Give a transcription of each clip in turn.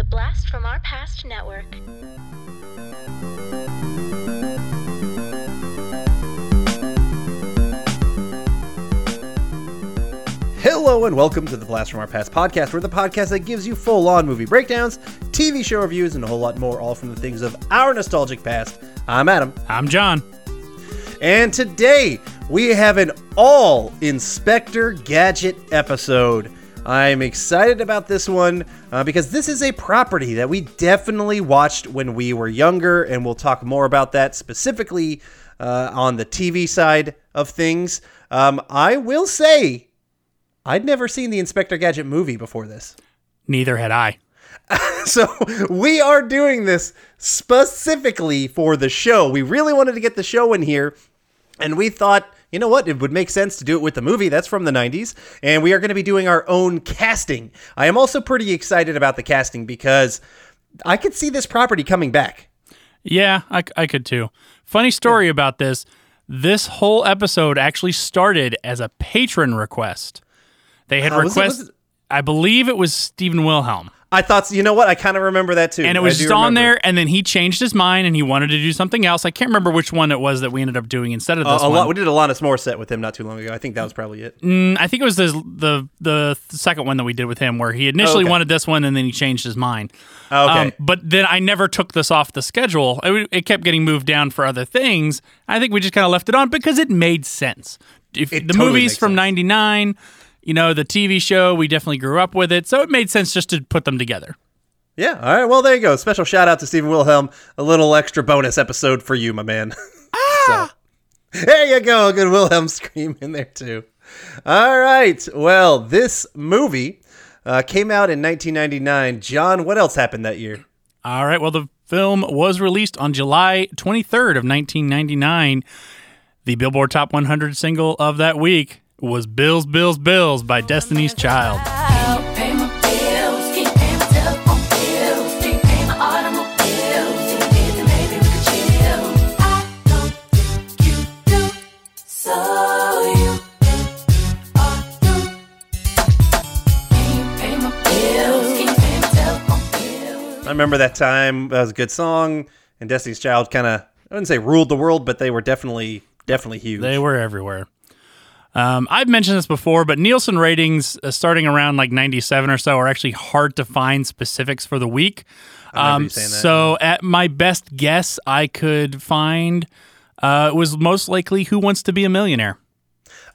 The Blast from Our Past Network. Hello and welcome to the Blast from Our Past podcast, where the podcast that gives you full on movie breakdowns, TV show reviews, and a whole lot more, all from the things of our nostalgic past. I'm Adam. I'm John. And today we have an all Inspector Gadget episode. I'm excited about this one uh, because this is a property that we definitely watched when we were younger, and we'll talk more about that specifically uh, on the TV side of things. Um, I will say, I'd never seen the Inspector Gadget movie before this. Neither had I. So we are doing this specifically for the show. We really wanted to get the show in here, and we thought, you know what, it would make sense to do it with the movie. That's from the 90s, and we are going to be doing our own casting. I am also pretty excited about the casting because I could see this property coming back. Yeah, I, I could too. Funny story about this. This whole episode actually started as a Patreon request. They had Uh, was it- request. was it- I believe it was Stephen Wilhelm, I thought, you know what, I kind of remember that too. and it was just on remember. there. And then he changed his mind and he wanted to do something else. I can't remember which one it was that we ended up doing instead of Uh, this one. lot, we did a lot Alanis Morissette with him not too long ago. I think that was probably it. Mm, I think it was the, the the second one that we did with him, where he initially okay. wanted this one and then he changed his mind. Oh, okay. Um, but then I never took this off the schedule. It, it kept getting moved down for other things. I think we just kind of left it on because it made sense. If It the totally movies from '99, you know, the TV show, we definitely grew up with it, so it made sense just to put them together. Yeah. All right. Well, there you go. Special shout out to Stephen Wilhelm. A little extra bonus episode for you, my man. Ah! so, there you go. Good Wilhelm scream in there too. All right. Well, this movie uh, came out in 1999. John, what else happened that year? All right. Well, the film was released on July 23rd of 1999. The Billboard Top 100 single of that week was "Bills, Bills, Bills" by Destiny's Child. Pay my bills, keep paying my telephone bills, keep paying my automobiles. If you did, then maybe we could chill. I don't think you do, so you ought to. Can you pay my bills, keep paying my telephone bills? I remember that time. That was a good song. And Destiny's Child kind of, I wouldn't say ruled the world, but they were definitely, definitely huge. They were everywhere. Um, I've mentioned this before, but Nielsen ratings uh, starting around like 97 or so are actually hard to find specifics for the week. Um, you saying that. so, at my best guess, I could find uh, it was most likely Who Wants to Be a Millionaire.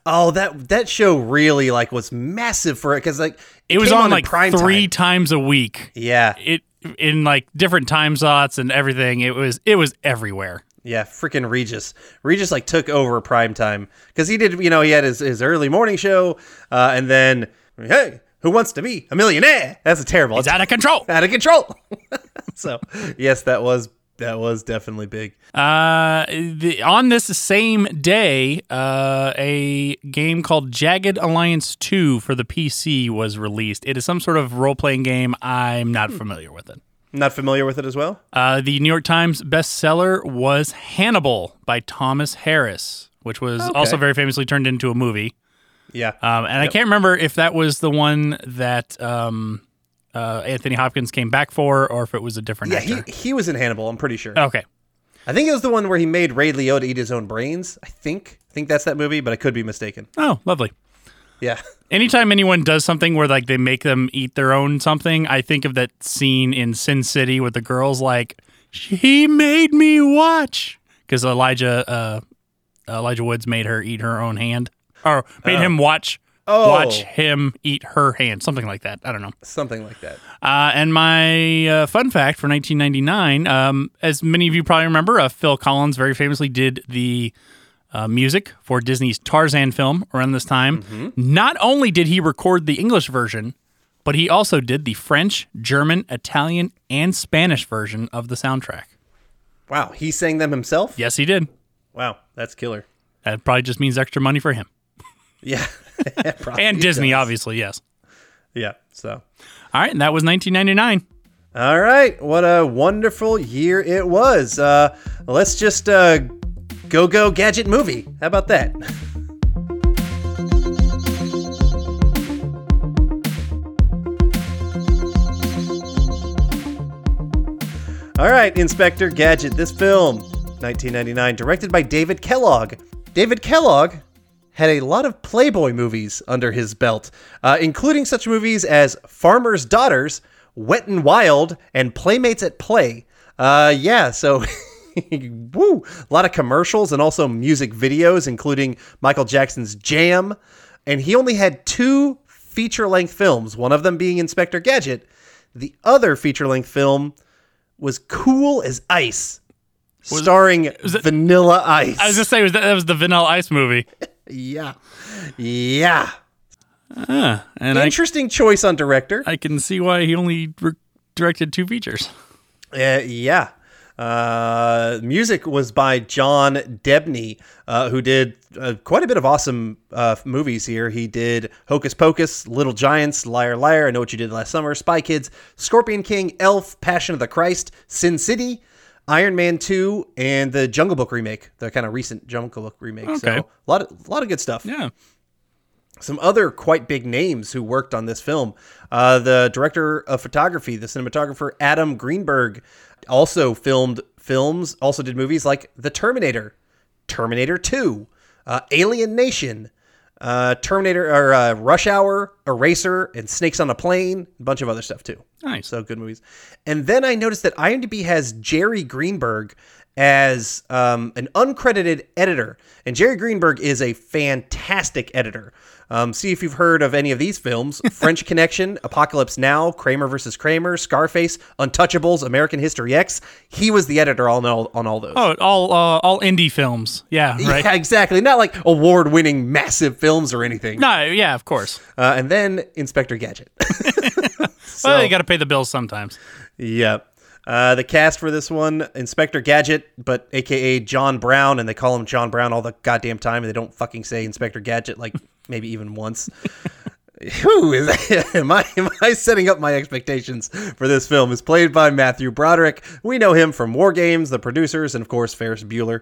Oh, that that show really like was massive for it because like It was came on like prime three time. times a week. Yeah, It in like different time slots and everything. It was it was everywhere. Yeah, freaking Regis. Regis like took over prime time because he did. You know, he had his, his early morning show, uh, and then hey, who wants to be a millionaire? That's a terrible. It's It's out of control. out of control. so yes, that was that was definitely big. Uh, the, on this same day, uh, a game called Jagged Alliance 2 for the PC was released. It is some sort of role playing game. I'm not familiar with it. Not familiar with it as well. Uh, the New York Times bestseller was Hannibal by Thomas Harris, which was Okay. also very famously turned into a movie. Yeah, Um, and I can't remember if that was the one that um, uh, Anthony Hopkins came back for or if it was a different yeah. actor. He he was in Hannibal. I'm pretty sure. okay. I think it was the one where he made Ray Liotta eat his own brains. I think I think that's that movie, but I could be mistaken. Oh, lovely. Yeah. Anytime anyone does something where like they make them eat their own something, I think of that scene in Sin City with the girls like, "He made me watch," because Elijah uh, Elijah Woods made her eat her own hand, or made him watch Oh. watch him eat her hand, something like that. I don't know. Something like that. Uh, and my uh, fun fact for 1999, um, as many of you probably remember, uh, Phil Collins very famously did the uh, music for Disney's Tarzan film around this time. Not only did he record the English version, but he also did the French, German, Italian, and Spanish version of the soundtrack. Wow, he sang them himself. Yes, he did. Wow, that's killer. That probably just means extra money for him. Yeah. And Disney, does. obviously, yes. Yeah. So. All right, and that was 1999. All right, what a wonderful year it was. Uh, let's just uh, go go gadget movie. How about that? All right, Inspector Gadget. This film, 1999, directed by David Kellogg. David Kellogg had a lot of Playboy movies under his belt, uh, including such movies as Farmer's Daughters, Wet and Wild, and Playmates at Play. Uh, yeah, so. Woo! A lot of commercials and also music videos, including Michael Jackson's Jam. And he only had two feature length films, one of them being Inspector Gadget. The other feature length film was Cool as Ice, starring it- Vanilla Ice. I was just saying was that, that was the Vanilla Ice movie, yeah. Yeah. and I Interesting choice on director. I can see why he only re- directed two features. Uh, yeah. Uh, music was by John Debney, uh, who did uh, quite a bit of awesome uh, movies here. He did Hocus Pocus, Little Giants, Liar Liar, I Know What You Did Last Summer, Spy Kids, Scorpion King, Elf, Passion of the Christ, Sin City, Iron Man 2, and the Jungle Book remake, the kind of recent Jungle Book remake. So Okay. a lot of, a lot of good stuff. Yeah. some other quite big names who worked on this film. Uh, the director of photography, the cinematographer Adam Greenberg, also filmed films, also did movies like The Terminator, Terminator 2, uh, Alien Nation, uh, Terminator or uh, Rush Hour, Eraser, and Snakes on a Plane, a bunch of other stuff too. Nice. So good movies. And then I noticed that IMDb has Jerry Greenberg as um, an uncredited editor. And Jerry Greenberg is a fantastic editor. Um, see if you've heard of any of these films French Connection, Apocalypse Now, Kramer versus Kramer, Scarface, Untouchables, American History X. He was the editor on all, on all those. Oh, all uh, all indie films. Yeah. Right. Yeah, exactly. Not like award winning massive films or anything. No. Yeah. Of course. Uh, and then Inspector Gadget. well, you got to pay the bills sometimes. Yep. Uh, the cast for this one, Inspector Gadget, but AKA John Brown, and they call him John Brown all the goddamn time, and they don't fucking say Inspector Gadget like maybe even once. Who is am I am I setting up my expectations for this film? Is played by Matthew Broderick. We know him from War Games, The Producers, and of course Ferris Bueller.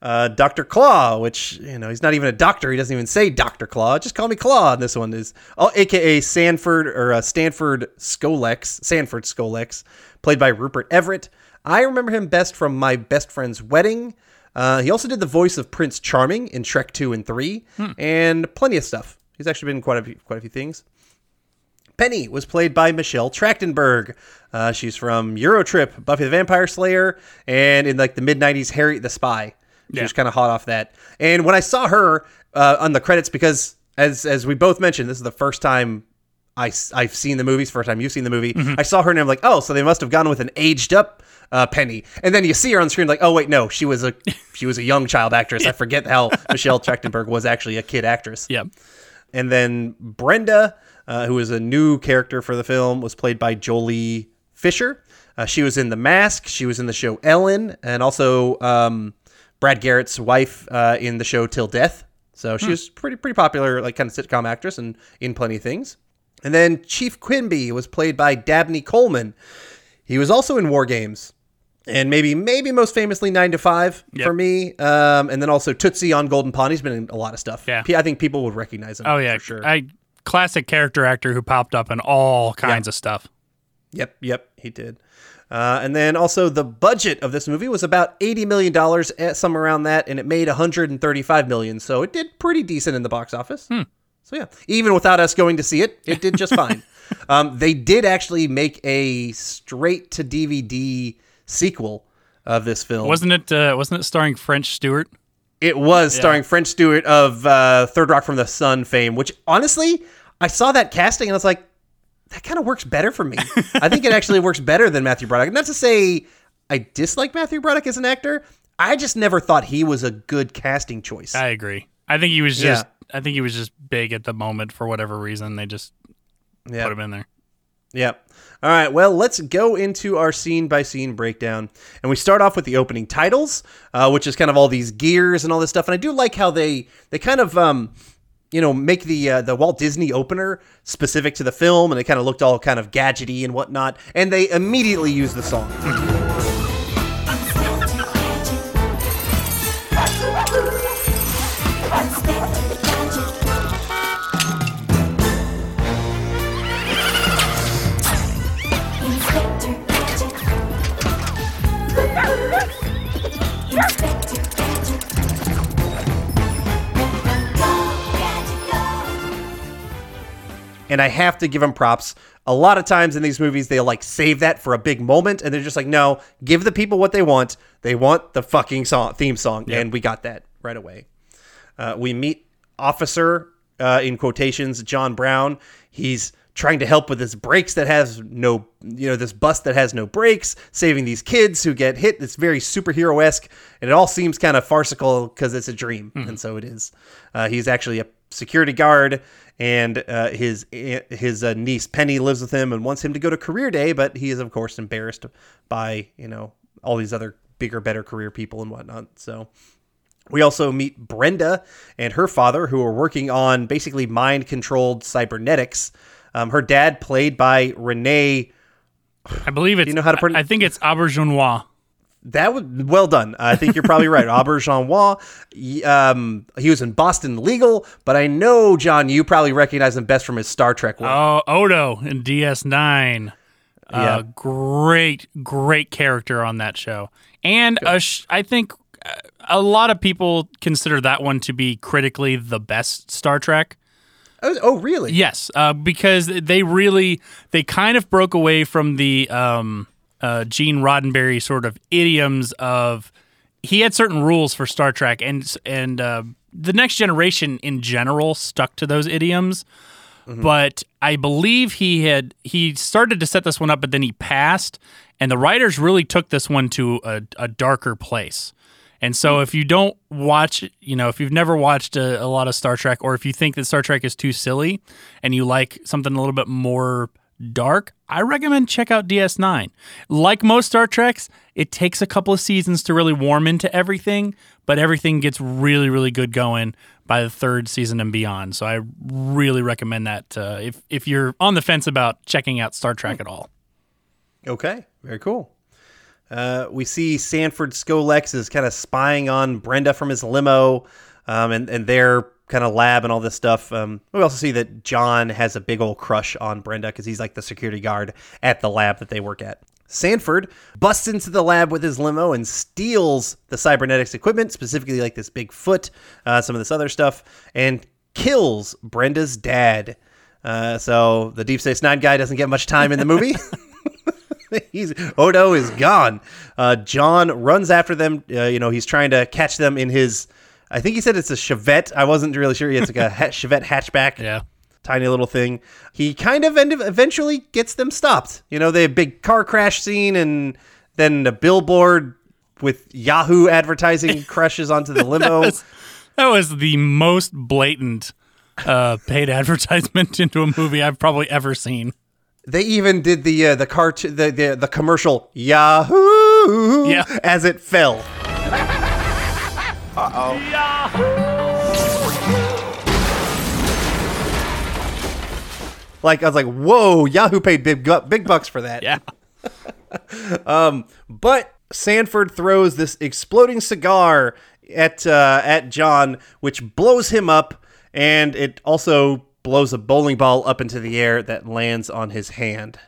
Uh, Dr. Claw, which you know he's not even a doctor. He doesn't even say Dr. Claw. Just call me Claw. And this one is, oh, AKA Sanford or uh, Stanford Scolex, Sanford Scolex, played by Rupert Everett. I remember him best from My Best Friend's Wedding. Uh, he also did the voice of Prince Charming in Shrek 2 and 3, and plenty of stuff. He's actually been in quite a few, quite a few things. Penny was played by Michelle Trachtenberg. Uh, she's from Eurotrip, Buffy the Vampire Slayer, and in like the mid '90s, Harriet the Spy. She Yeah. was kind of hot off that. And when I saw her uh, on the credits, because as as we both mentioned, this is the first time I I've seen the movies. First time you've seen the movie, I saw her and I'm like, oh, so they must have gone with an aged up uh, Penny. And then you see her on screen, like, oh wait, no, she was a she was a young child actress. I forget how Michelle Trachtenberg was actually a kid actress. Yeah. And then Brenda, uh, who is a new character for the film, was played by Joely Fisher. Uh, she was in The Mask. She was in the show Ellen, and also um, Brad Garrett's wife uh, in the show Till Death. So she was pretty pretty popular, like kind of sitcom actress, and in plenty of things. And then Chief Quimby was played by Dabney Coleman. He was also in War Games, and maybe maybe most famously Nine to Five Yep. for me. Um, and then also Tootsie on Golden Pond. He's been in a lot of stuff. Yeah. I think people would recognize him. Oh yeah. for sure. I classic character actor who popped up in all kinds of stuff. Yep, yep, he did. Uh, and then also the budget of this movie was about eighty million dollars, eh, somewhere around that, and it made one hundred and thirty-five million. So it did pretty decent in the box office. So yeah, even without us going to see it, it did just fine. Um, they did actually make a straight to DVD sequel of this film. Wasn't it? Uh, wasn't it starring French Stewart? It was starring French Stewart of uh, Third Rock from the Sun fame, which honestly, I saw that casting and I was like, that kind of works better for me. I think it actually works better than Matthew Broderick. Not to say I dislike Matthew Broderick as an actor. I just never thought he was a good casting choice. I agree. I think he was just. Yeah. I think he was just big at the moment for whatever reason. They just yeah. put him in there. Yep. All right. Well, let's go into our scene by scene breakdown, and we start off with the opening titles, uh, which is kind of all these gears and all this stuff. And I do like how they they kind of um, you know make the uh, the Walt Disney opener specific to the film, and it kind of looked all kind of gadgety and whatnot. And they immediately use the song. And I have to give them props. A lot of times in these movies, they'll like save that for a big moment, and they're just like, no, give the people what they want. They want the fucking song, theme song, and we got that right away. Uh, we meet Officer, uh, in quotations, John Brown. He's trying to help with this brakes that has no, you know, this bus that has no brakes, saving these kids who get hit. It's very superhero esque, and it all seems kind of farcical because it's a dream, and so it is. Uh, he's actually a security guard, and uh, his his uh, niece Penny lives with him and wants him to go to career day, but he is of course embarrassed by you know all these other bigger, better career people and whatnot. So we also meet Brenda and her father, who are working on basically mind controlled cybernetics. Um, her dad, played by René, I believe it's. you know how to pron- I, I think it's Auberjonois. That was well done. I think you're probably right. Auberjonois. Y- Um, he was in Boston Legal, but I know John, you probably recognize him best from his Star Trek work. Oh, Odo in DS9. Yeah. Uh, great, great character on that show. And sh- I think uh, a lot of people consider that one to be critically the best Star Trek. Oh, oh, really? Yes, uh, because they really they kind of broke away from the um, uh, Gene Roddenberry sort of idioms of he had certain rules for Star Trek, and and uh, the Next Generation in general stuck to those idioms. But I believe he had he started to set this one up, but then he passed, and the writers really took this one to a, a darker place. And so, if you don't watch, you know, if you've never watched a, a lot of Star Trek, or if you think that Star Trek is too silly and you like something a little bit more dark, I recommend check out DS9. Like most Star Treks, it takes a couple of seasons to really warm into everything, but everything gets really, really good going by the third season and beyond. So I really recommend that uh, if if you're on the fence about checking out Star Trek at all. Okay, very cool. Uh, we see Sanford Scolex is kind of spying on Brenda from his limo um, and, and their kind of lab and all this stuff. Um, we also see that John has a big old crush on Brenda because he's like the security guard at the lab that they work at. Sanford busts into the lab with his limo and steals the cybernetics equipment, specifically like this big foot, uh, some of this other stuff, and kills Brenda's dad. Uh, so the Deep Space Nine guy doesn't get much time in the movie. he's Odo is gone. Uh, John runs after them. Uh, you know, he's trying to catch them in his. I think he said it's a Chevette. I wasn't really sure. It's like a ha- Chevette hatchback. Yeah. Tiny little thing. He kind of end eventually gets them stopped. You know, they have a big car crash scene, and then a billboard with Yahoo advertising crushes onto the limo. was, that was the most blatant uh, paid advertisement into a movie I've probably ever seen. They even did the uh, the cart the, the the commercial Yahoo Yeah. as it fell. Like I was like, whoa! Yahoo paid big big bucks for that. Yeah. But Sanford throws this exploding cigar at uh, at John, which blows him up, and it also blows a bowling ball up into the air that lands on his hand.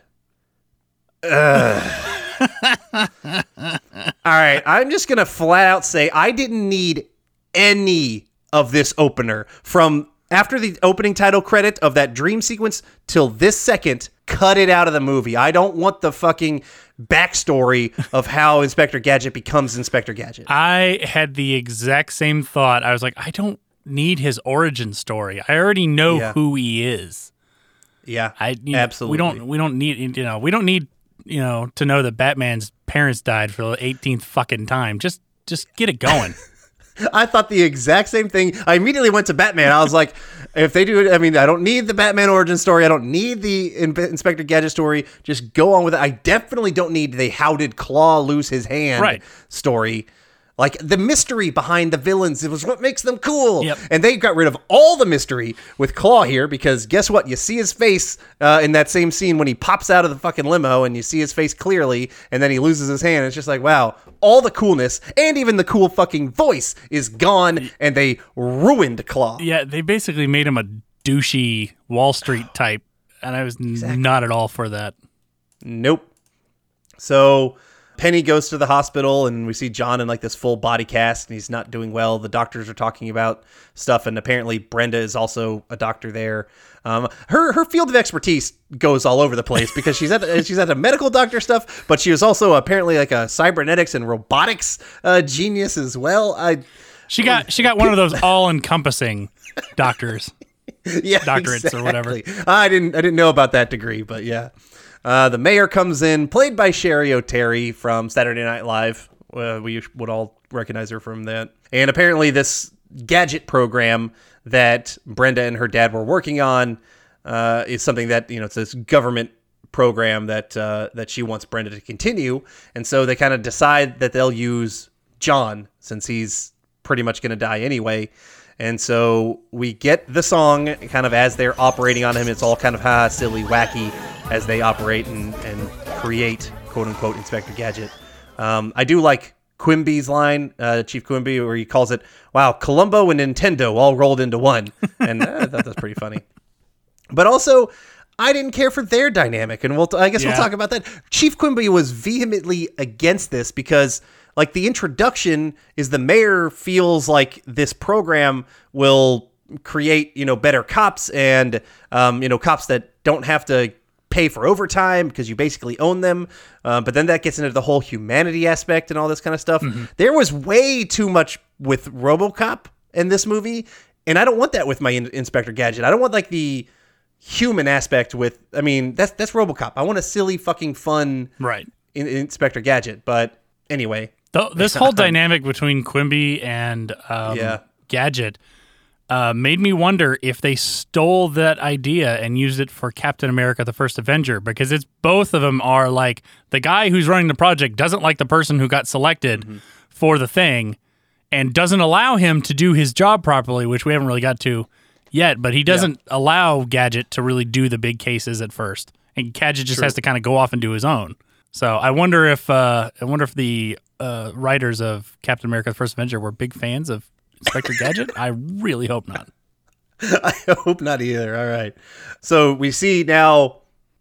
Ugh. All right, I'm just gonna flat out say I didn't need any of this opener from after the opening title credit of that dream sequence till this second. Cut it out of the movie. I don't want the fucking backstory of how Inspector Gadget becomes Inspector Gadget. I had the exact same thought. I was like, I don't need his origin story. I already know Yeah. who he is. Yeah, I you know, absolutely. We don't. We don't need. You know. We don't need. You know, to know that Batman's parents died for the 18th fucking time. Just, just get it going. I thought the exact same thing. I immediately went to Batman. I was like, if they do it, I mean, I don't need the Batman origin story. I don't need the In- Inspector Gadget story. Just go on with it. I definitely don't need the how did Claw lose his hand Right. story. Like the mystery behind the villains, it was what makes them cool. Yep. And they got rid of all the mystery with Claw here because guess what? You see his face uh, in that same scene when he pops out of the fucking limo and you see his face clearly and then he loses his hand. It's just like, wow, all the coolness and even the cool fucking voice is gone and they ruined Claw. yeah, they basically made him a douchey Wall Street type, and I was n- not at all for that. Nope. So Penny goes to the hospital, and we see John in like this full body cast, and he's not doing well. The doctors are talking about stuff, and apparently Brenda is also a doctor there. Um, her her field of expertise goes all over the place because she's at she's at a medical doctor stuff, but she was also apparently like a cybernetics and robotics uh, genius as well. I She got she got one of those all encompassing doctors. yeah, doctorates or whatever. I didn't I didn't know about that degree, but yeah. Uh, the mayor comes in, played by Cheri Oteri from Saturday Night Live. Uh, we would all recognize her from that. And apparently, this gadget program that Brenda and her dad were working on uh, is something that you know it's this government program that uh, that she wants Brenda to continue. And so they kind of decide that they'll use John since he's pretty much going to die anyway. And so we get the song kind of as they're operating on him. It's all kind of ha silly, wacky as they operate and, and create quote unquote Inspector Gadget. Um, I do like Quimby's line, uh, Chief Quimby, where he calls it, wow, Columbo and Nintendo all rolled into one. And uh, I thought that's pretty funny. But also, I didn't care for their dynamic, and we'll I guess Yeah. we'll talk about that. Chief Quimby was vehemently against this because, like, the introduction is the mayor feels like this program will create you know better cops and um, you know cops that don't have to pay for overtime because you basically own them. Uh, but then that gets into the whole humanity aspect and all this kind of stuff. There was way too much with RoboCop in this movie, and I don't want that with my in- Inspector Gadget. I don't want like the human aspect with. I mean, that's that's RoboCop. I want a silly fucking fun Right. in- Inspector Gadget. But anyway, Th- this whole dynamic between Quimby and um, Yeah. Gadget uh, made me wonder if they stole that idea and used it for Captain America: The First Avenger, because it's both of them are like the guy who's running the project doesn't like the person who got selected Mm-hmm. for the thing, and doesn't allow him to do his job properly, which we haven't really got to yet. But he doesn't allow Gadget to really do the big cases at first, and Gadget just has to kind of go off and do his own. So I wonder if uh, I wonder if the uh, writers of Captain America: The First Avenger were big fans of Inspector Gadget. I really hope not. I hope not either. All right. So we see now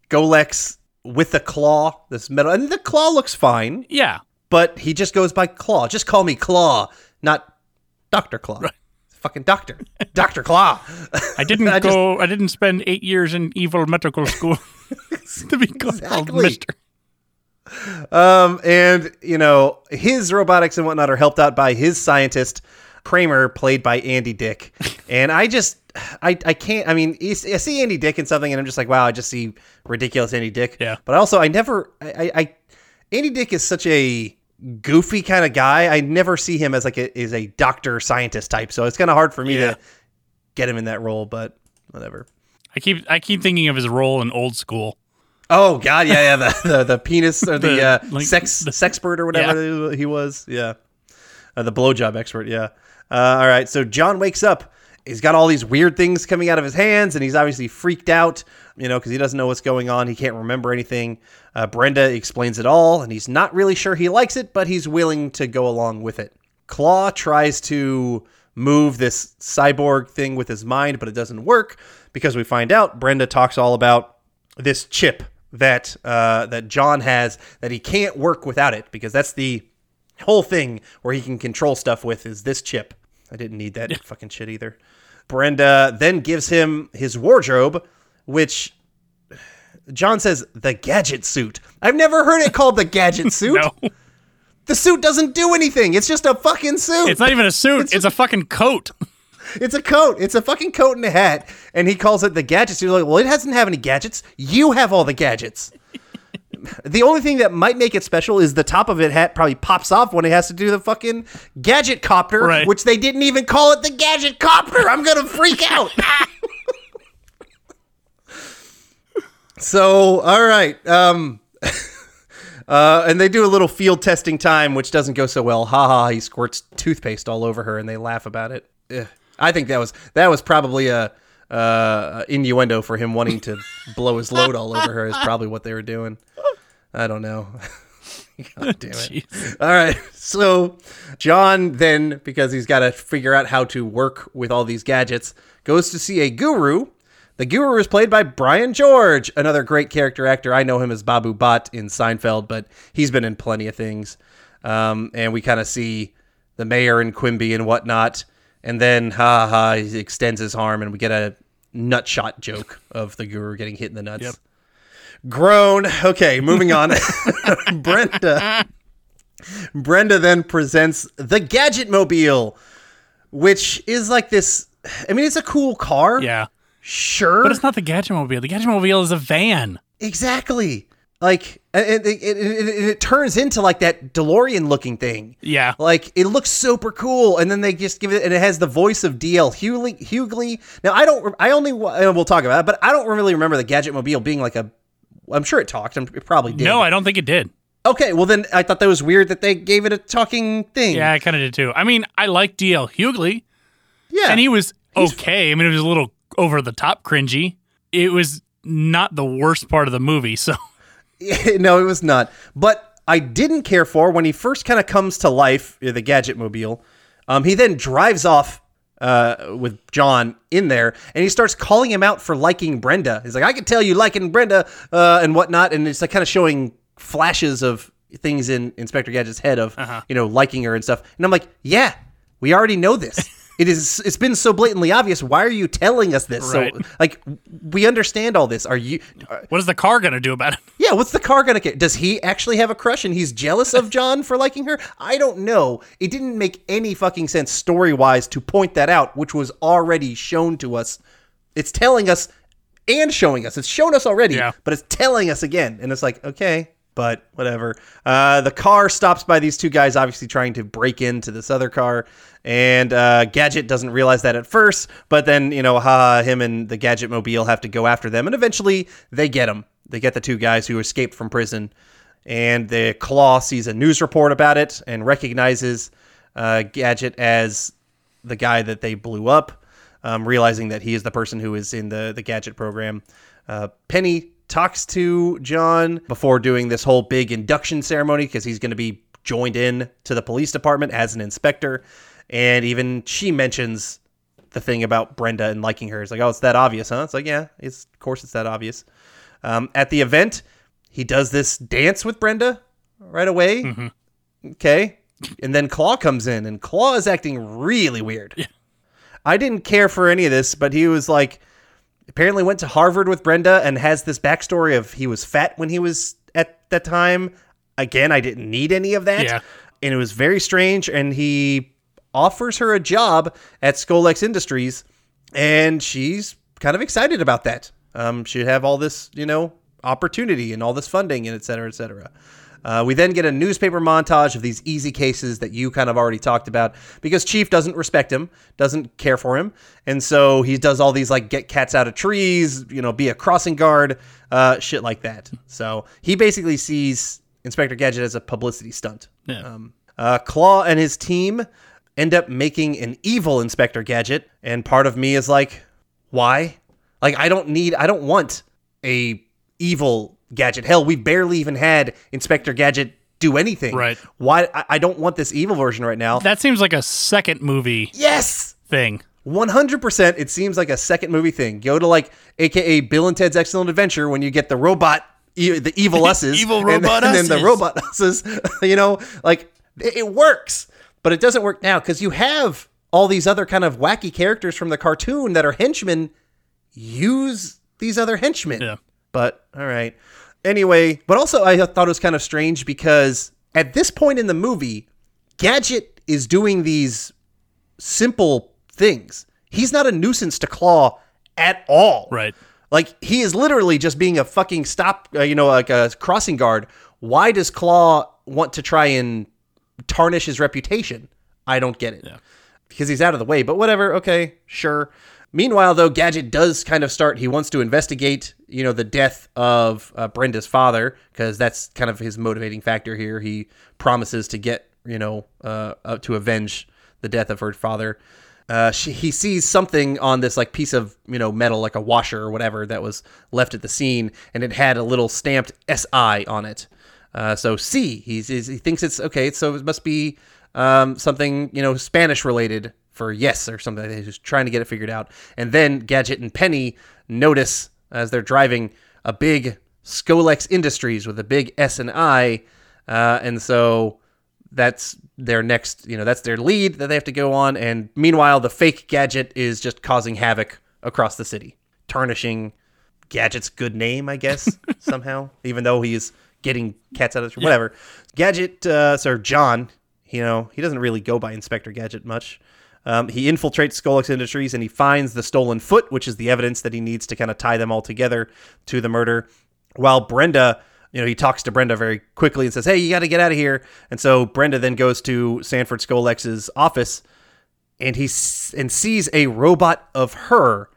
Golex with the claw, this metal, and the claw looks fine, Yeah, but he just goes by Claw. Just call me Claw, not Doctor Claw. Fucking Doctor, Doctor Claw. I didn't I just- go. I didn't spend eight years in evil medical school to be called Exactly. Mister. Um, and you know his robotics and whatnot are helped out by his scientist Kramer, played by Andy Dick. And I just, I, I can't. I mean, I see Andy Dick in something, and I'm just like, wow, I just see ridiculous Andy Dick. Yeah. But also, I never, I, I, Andy Dick is such a goofy kind of guy. I never see him as like a is a doctor scientist type. So it's kind of hard for me Yeah. to get him in that role. But whatever. I keep I keep thinking of his role in Old School. Oh God, yeah, yeah, the the, the penis or the, The, uh, like, sex sexpert or whatever he was, yeah, uh, the blowjob expert, yeah. Uh, all right, so John wakes up. He's got all these weird things coming out of his hands, and he's obviously freaked out, you know, because he doesn't know what's going on. He can't remember anything. Uh, Brenda explains it all, and he's not really sure he likes it, but he's willing to go along with it. Claw tries to move this cyborg thing with his mind, but it doesn't work because we find out Brenda talks all about this chip that uh, that John has that he can't work without it because that's the whole thing where he can control stuff with is this chip. I didn't need that fucking shit either. Brenda then gives him his wardrobe, which John says the gadget suit. I've never heard it called the gadget suit. No, The suit doesn't do anything. It's just a fucking suit. it's not even a suit. It's, a fucking coat. It's a coat. It's a fucking coat and a hat. And he calls it the gadget suit. Like, well, it doesn't have any gadgets. You have all the gadgets. the only thing that might make it special is the top of it hat probably pops off when it has to do the fucking gadget copter, Right. which they didn't even call it the gadget copter. I'm gonna freak out. so, all right. Um Uh, and they do a little field testing time, which doesn't go so well. Ha ha! He squirts toothpaste all over her, and they laugh about it. Ugh. I think that was that was probably a uh, innuendo for him wanting to blow his load all over her. Is probably what they were doing. I don't know. God damn it! Jeez. All right, so John then, because he's got to figure out how to work with all these gadgets, goes to see a guru The Guru is played by Brian George, another great character actor. I know him as Babu Bhatt in Seinfeld, but he's been in plenty of things. Um, and we kind of see the mayor and Quimby and whatnot. And then, ha ha, he extends his arm, and we get a nut shot joke of the Guru getting hit in the nuts. Yep. Grown. Okay, moving on. Brenda. Brenda then presents the Gadget Mobile, which is like this. I mean, it's a cool car. Yeah. Sure. But it's not the Gadget Mobile. The Gadget Mobile is a van. Exactly. Like, it, it, it, it, it turns into like that DeLorean looking thing. Yeah. Like, it looks super cool. And then they just give it, and it has the voice of DL Hughley. Hughley. Now, I don't, I only, we'll talk about it, but I don't really remember the Gadget Mobile being like a, I'm sure it talked. It probably did. No, I don't think it did. Okay, well, then I thought that was weird that they gave it a talking thing. Yeah, I kind of did too. I mean, I like DL Hughley, Yeah. and he was okay. I mean, it was a little over the top cringy. It was not the worst part of the movie. So, no, it was not. But I didn't care for when he first kind of comes to life, the Gadget Mobile. Um, he then drives off uh, with John in there, and he starts calling him out for liking Brenda. He's like, "I can tell you liking Brenda uh, and whatnot," and it's like kind of showing flashes of things in Inspector Gadget's head of you know liking her and stuff. And I'm like, "Yeah, we already know this." It is. It's been so blatantly obvious. Why are you telling us this? Right. So, like, we understand all this. Are you? what is the car going to do about it? Yeah, what's the car gonna get? Does he actually have a crush and he's jealous of John for liking her? I don't know. It didn't make any fucking sense story wise to point that out, which was already shown to us. It's telling us and showing us. It's shown us already, Yeah. but it's telling us again. And it's like, okay, but whatever. Uh, the car stops by these two guys, obviously trying to break into this other car. And uh, Gadget doesn't realize that at first, but then, you know, ha, him and the Gadget Mobile have to go after them. And eventually they get them. They get the two guys who escaped from prison. And the Claw sees a news report about it and recognizes uh, Gadget as the guy that they blew up, um, realizing that he is the person who is in the, the Gadget program. Uh, Penny talks to John before doing this whole big induction ceremony because he's going to be joined in to the police department as an inspector. And even she mentions the thing about Brenda and liking her. It's like, oh, it's that obvious, huh? It's like, yeah, it's of course it's that obvious. Um, at the event, he does this dance with Brenda right away. Okay. And then Claw comes in, and Claw is acting really weird. I didn't care for any of this, but he was like, apparently went to Harvard with Brenda and has this backstory of he was fat when he was at that time. Again, I didn't need any of that. Yeah. And it was very strange. And he offers her a job at Scolex Industries, and she's kind of excited about that. Um, she'd have all this, you know, opportunity and all this funding and et cetera, et cetera. Uh, we then get a newspaper montage of these easy cases that you kind of already talked about because Chief doesn't respect him, doesn't care for him. And so he does all these like get cats out of trees, you know, be a crossing guard, uh, shit like that. So he basically sees Inspector Gadget as a publicity stunt. Yeah. Um, uh, Claw and his team end up making an evil Inspector Gadget. And part of me is like, why? Like, I don't need, I don't want a evil Gadget. Hell, we barely even had Inspector Gadget do anything. Right. Why? I, I don't want this evil version right now. That seems like a second movie yes. thing. 100% it seems like a second movie thing. Go to like AKA Bill and Ted's Excellent Adventure when you get the robot e- the evil us's Evil and robot then, and then the robot us's, you know, like it, it works, but it doesn't work now cuz you have all these other kind of wacky characters from the cartoon that are henchmen use these other henchmen. Yeah. But all right. Anyway, but also I thought it was kind of strange because at this point in the movie, Gadget is doing these simple things. He's not a nuisance to Claw at all. Right. Like he is literally just being a fucking stop, uh, you know, like a crossing guard. Why does Claw want to try and tarnish his reputation? I don't get it. Because he's out of the way, but whatever. Okay, sure. Meanwhile, though, Gadget does kind of start. He wants to investigate, you know, the death of uh, Brenda's father because that's kind of his motivating factor here. He promises to get, you know, uh, uh, to avenge the death of her father. Uh, she, he sees something on this like piece of you know metal, like a washer or whatever, that was left at the scene, and it had a little stamped SI on it. Uh, so C, he's, he's, he thinks it's okay. So it must be um, something you know Spanish related for yes or something. He's just trying to get it figured out. And then Gadget and Penny notice as they're driving a big Scolex Industries with a big S and I, uh, and so that's their next, you know, that's their lead that they have to go on. And meanwhile, the fake Gadget is just causing havoc across the city, tarnishing Gadget's good name, I guess, somehow, even though he's getting cats out of the whatever. Gadget, uh, Sir John, you know, he doesn't really go by Inspector Gadget much. Um, he infiltrates Scolex Industries and he finds the stolen foot, which is the evidence that he needs to kind of tie them all together to the murder. While Brenda, you know, he talks to Brenda very quickly and says, "Hey, you got to get out of here." And so Brenda then goes to Sanford Scolex's office and he s- and sees a robot of her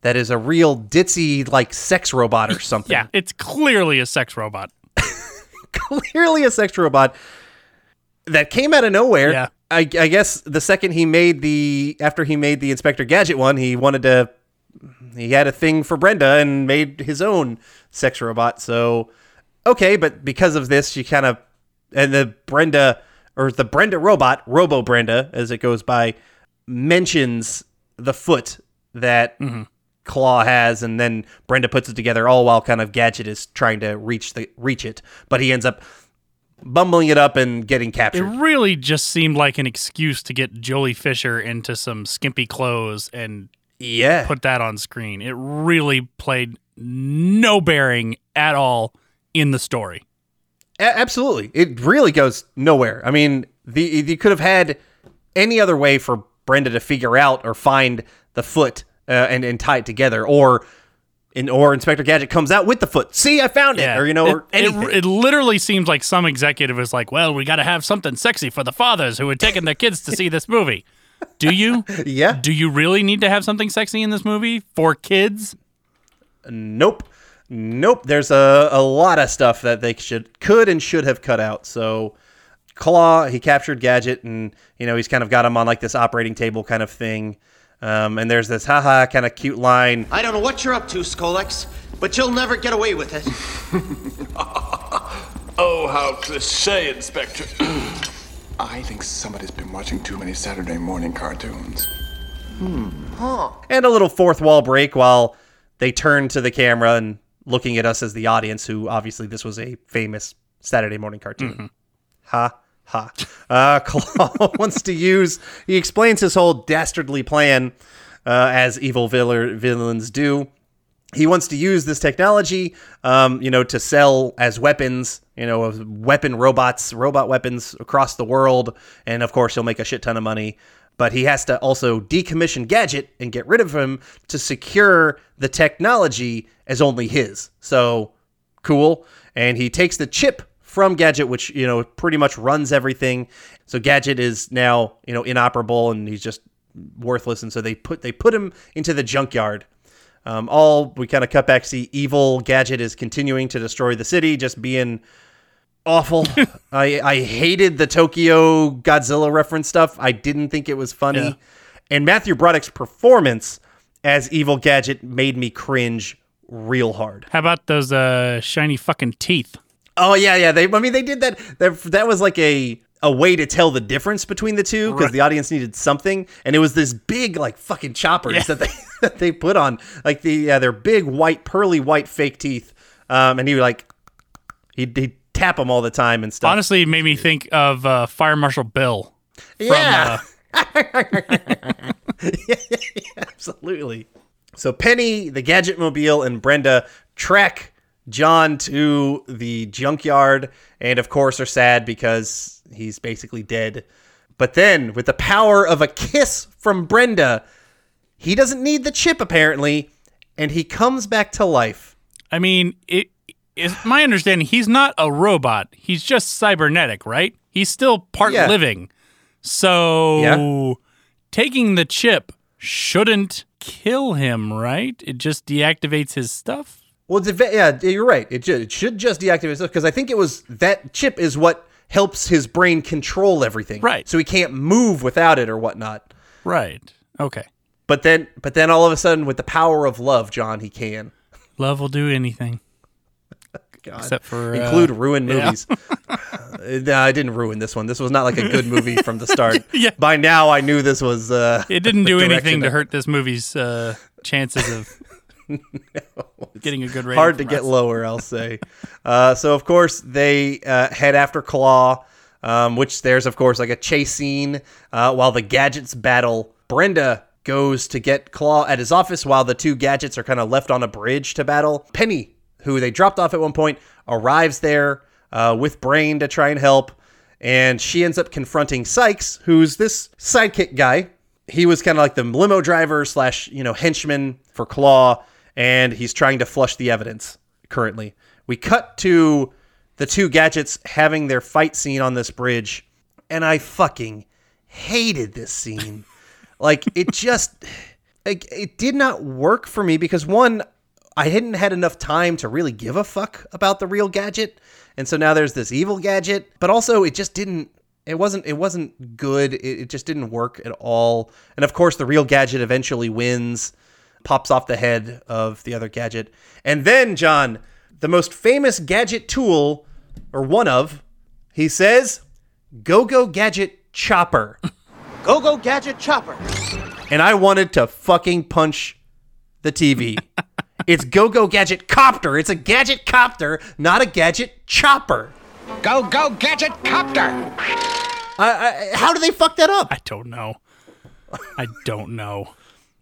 that is a real ditzy like sex robot or something. Yeah, it's clearly a sex robot. clearly a sex robot that came out of nowhere. Yeah. I, I guess the second he made the after he made the Inspector Gadget one, he wanted to he had a thing for Brenda and made his own sex robot. So okay, but because of this, she kind of and the Brenda or the Brenda robot, Robo Brenda, as it goes by, mentions the foot that mm-hmm. Claw has, and then Brenda puts it together, all while kind of Gadget is trying to reach the reach it, but he ends up bumbling it up and getting captured. It really just seemed like an excuse to get Joely Fisher into some skimpy clothes and yeah, put that on screen. It really played no bearing at all in the story. A- absolutely. It really goes nowhere. I mean, the you could have had any other way for Brenda to figure out or find the foot uh, and and tie it together, or in or Inspector Gadget comes out with the foot. See, I found it, or you know, it, or anything. It, it literally seems like some executive is like, "Well, we got to have something sexy for the fathers who are taking their kids to see this movie." Do you? yeah. Do you really need to have something sexy in this movie for kids? Nope. Nope. There's a, a lot of stuff that they should could and should have cut out. So Claw, he captured Gadget and you know, he's kind of got him on like this operating table kind of thing. Um, and there's this haha kind of cute line. I don't know what you're up to, Scolex, but you'll never get away with it. Oh, how cliche, Inspector. I think somebody's been watching too many Saturday morning cartoons. Hmm. Huh. And a little fourth wall break while they turn to the camera and looking at us as the audience, who obviously this was a famous Saturday morning cartoon. Ha ha. Uh, Claw wants to use. He explains his whole dastardly plan, uh, as evil villain, villains do. He wants to use this technology, um, you know, to sell as weapons, you know, weapon robots, robot weapons across the world, and of course he'll make a shit ton of money. But he has to also decommission Gadget and get rid of him to secure the technology as only his. So cool. And he takes the chip from Gadget, which you know pretty much runs everything. So Gadget is now you know inoperable and he's just worthless. And so they put they put him into the junkyard. Um, all we kind of cut back see evil Gadget is continuing to destroy the city, just being awful. I I hated the Tokyo Godzilla reference stuff. I didn't think it was funny. Yeah. And Matthew Broderick's performance as evil Gadget made me cringe real hard. How about those uh, shiny fucking teeth? Oh yeah, yeah. They, I mean, they did that. That, that was like a a way to tell the difference between the two because Right. the audience needed something, and it was this big like fucking choppers Yeah. that they that they put on like the yeah, their big white pearly white fake teeth. Um, and he would like he'd, he'd tap them all the time and stuff. Honestly, it made me think of uh, Fire Marshal Bill. From, yeah, uh, absolutely. So Penny, the Gadget Mobile, and Brenda track John to the junkyard, and of course are sad because he's basically dead. But then, with the power of a kiss from Brenda, he doesn't need the chip apparently, and he comes back to life. I mean, it is my understanding he's not a robot. He's just cybernetic, right? He's still part Yeah. living. So Yeah. taking the chip shouldn't kill him, right? It just deactivates his stuff. Well, it's a ve- yeah, you're right. It, ju- it should just deactivate itself because I think it was that chip is what helps his brain control everything. Right. So he can't move without it or whatnot. Right. Okay. But then, but then all of a sudden, with the power of love, John, he can. Love will do anything. God. Except for, uh, include ruined yeah. movies. Uh, I didn't ruin this one. This was not like a good movie from the start. Yeah. By now, I knew this was. Uh, It didn't do anything to hurt this movie's uh, chances of getting a good rating. hard to get lower, I'll say. uh, so of course they uh, head after Claw, um, which there's of course like a chase scene uh, while the gadgets battle. Brenda goes to get Claw at his office while the two gadgets are kind of left on a bridge to battle. Penny, who they dropped off at one point, arrives there uh, with Brain to try and help. And she ends up confronting Sykes, who's this sidekick guy he was kind of like the limo driver slash you know henchman for Claw, and he's trying to flush the evidence. Currently, we cut to the two gadgets having their fight scene on this bridge, and I fucking hated this scene. like it just, like, it did not work for me because one, I hadn't had enough time to really give a fuck about the real gadget. And so now there's this evil gadget, but also it just didn't it wasn't it wasn't good. It, it just didn't work at all. And of course the real gadget eventually wins, pops off the head of the other gadget. And then John, the most famous gadget tool or one of, he says, "Go-go gadget chopper." Go Go Gadget Chopper. and I wanted to fucking punch the TV. it's Go Go Gadget Copter. It's a gadget copter, not a gadget chopper. Go, go, gadget copter! I, I, how do they fuck that up? I don't know. I don't know.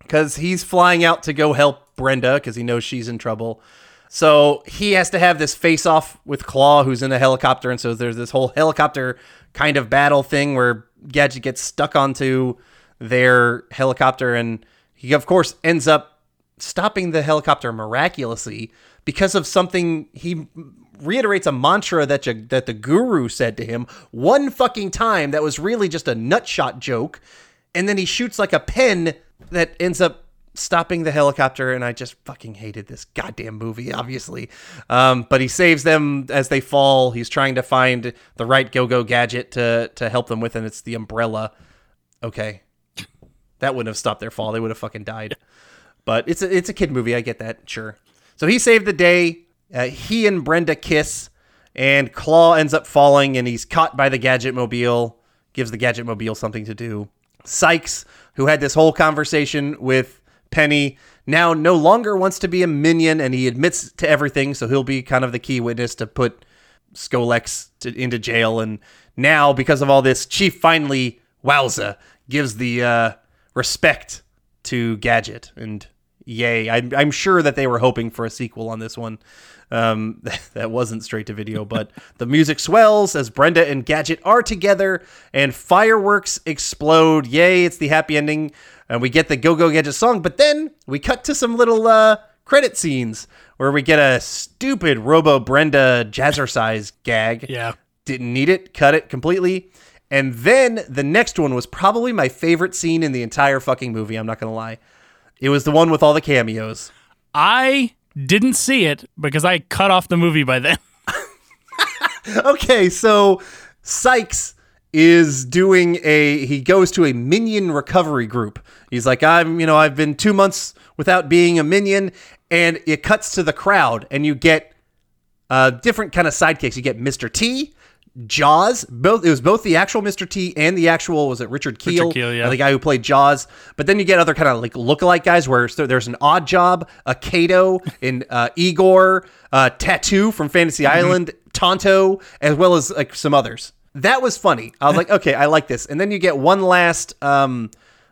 Because he's flying out to go help Brenda because he knows she's in trouble. So he has to have this face off with Claw, who's in a helicopter. And so there's this whole helicopter kind of battle thing where Gadget gets stuck onto their helicopter. And he, of course, ends up stopping the helicopter miraculously because of something he reiterates a mantra that you, that the guru said to him one fucking time that was really just a nutshot joke and then he shoots like a pen that ends up stopping the helicopter and i just fucking hated this goddamn movie obviously um, but he saves them as they fall he's trying to find the right go-go gadget to to help them with and it's the umbrella okay that wouldn't have stopped their fall they would have fucking died but it's a it's a kid movie. I get that, sure. So he saved the day. Uh, he and Brenda kiss, and Claw ends up falling, and he's caught by the Gadget Mobile. Gives the Gadget Mobile something to do. Sykes, who had this whole conversation with Penny, now no longer wants to be a minion, and he admits to everything. So he'll be kind of the key witness to put Scolex to, into jail. And now, because of all this, Chief finally, wowza, gives the uh, respect to Gadget. And yay, I'm, I'm sure that they were hoping for a sequel on this one. Um, that wasn't straight to video, but the music swells as Brenda and Gadget are together and fireworks explode. Yay, it's the happy ending. And we get the Go Go Gadget song, but then we cut to some little uh, credit scenes where we get a stupid Robo Brenda jazzercise gag. Yeah. Didn't need it, cut it completely. And then the next one was probably my favorite scene in the entire fucking movie. I'm not going to lie. It was the one with all the cameos. I didn't see it because I cut off the movie by then. Okay, so Sykes is doing a he goes to a minion recovery group. He's like, I'm, you know, I've been 2 months without being a minion and it cuts to the crowd and you get uh different kind of sidekicks. You get Mr. T, Jaws, both it was both the actual Mr. T and the actual was it Richard Kiel, Kiel, yeah. the guy who played Jaws. But then you get other kind of like lookalike guys where so there's an Odd Job, a Kato, and uh, Igor, uh, Tattoo from Fantasy Mm-hmm. Island, Tonto, as well as like some others. That was funny. I was like, okay, I like this. And then you get one last um,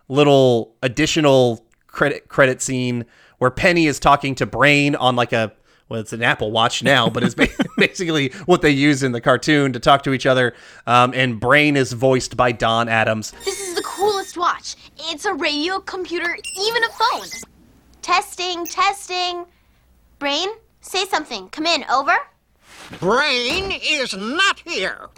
little additional credit credit scene where Penny is talking to Brain on like a well, it's an Apple Watch now, but it's basically what they use in the cartoon to talk to each other. Um, and Brain is voiced by Don Adams. This is the coolest watch. It's a radio, computer, even a phone. Testing, testing. Brain, say something. Come in, over. Brain is not here.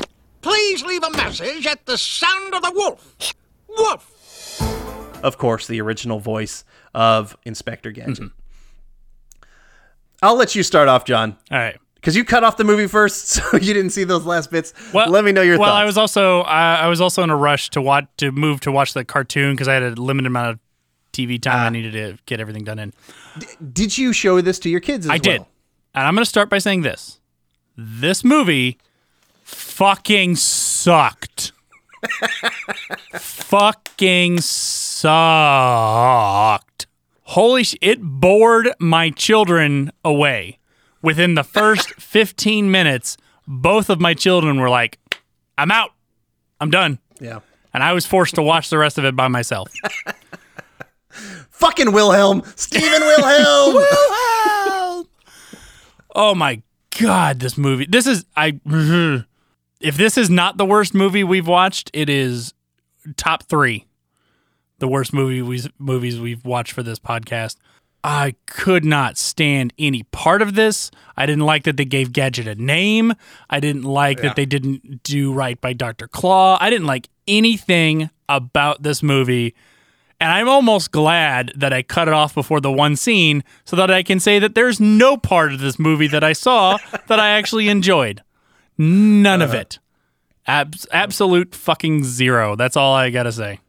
Please leave a message at the sound of the wolf. Wolf! Of course, the original voice of Inspector Gadget. I'll let you start off, John, All right. Because you cut off the movie first, so you didn't see those last bits. let me know your well, thoughts. Well, I was also I, I was also in a rush to watch to move to watch the cartoon because I had a limited amount of TV time. Ah. I needed to get everything done in. Did you show this to your kids as I did, and I'm going to start by saying this: this movie fucking sucked. fucking sucked. Holy sh! It bored my children away. Within the first 15 minutes, both of my children were like, I'm out. I'm done. Yeah. And I was forced to watch the rest of it by myself. Fucking Wilhelm, Stephen Wilhelm. Oh my god, this movie. This is I if this is not the worst movie we've watched, it is top 3. The worst movie we, movies we've watched for this podcast. I could not stand any part of this. I didn't like that they gave Gadget a name. I didn't like that they didn't do right by Dr. Claw. I didn't like anything about this movie. And I'm almost glad that I cut it off before the one scene so that I can say that there's no part of this movie that I saw that I actually enjoyed. None of uh-huh. it. Abs- absolute fucking zero. That's all I got to say.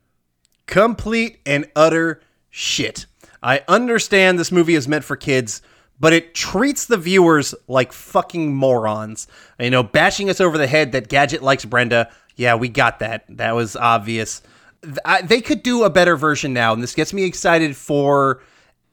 complete and utter shit. I understand this movie is meant for kids, but it treats the viewers like fucking morons. You know, bashing us over the head that Gadget likes Brenda. Yeah, we got that. That was obvious. I, they could do a better version now, and this gets me excited for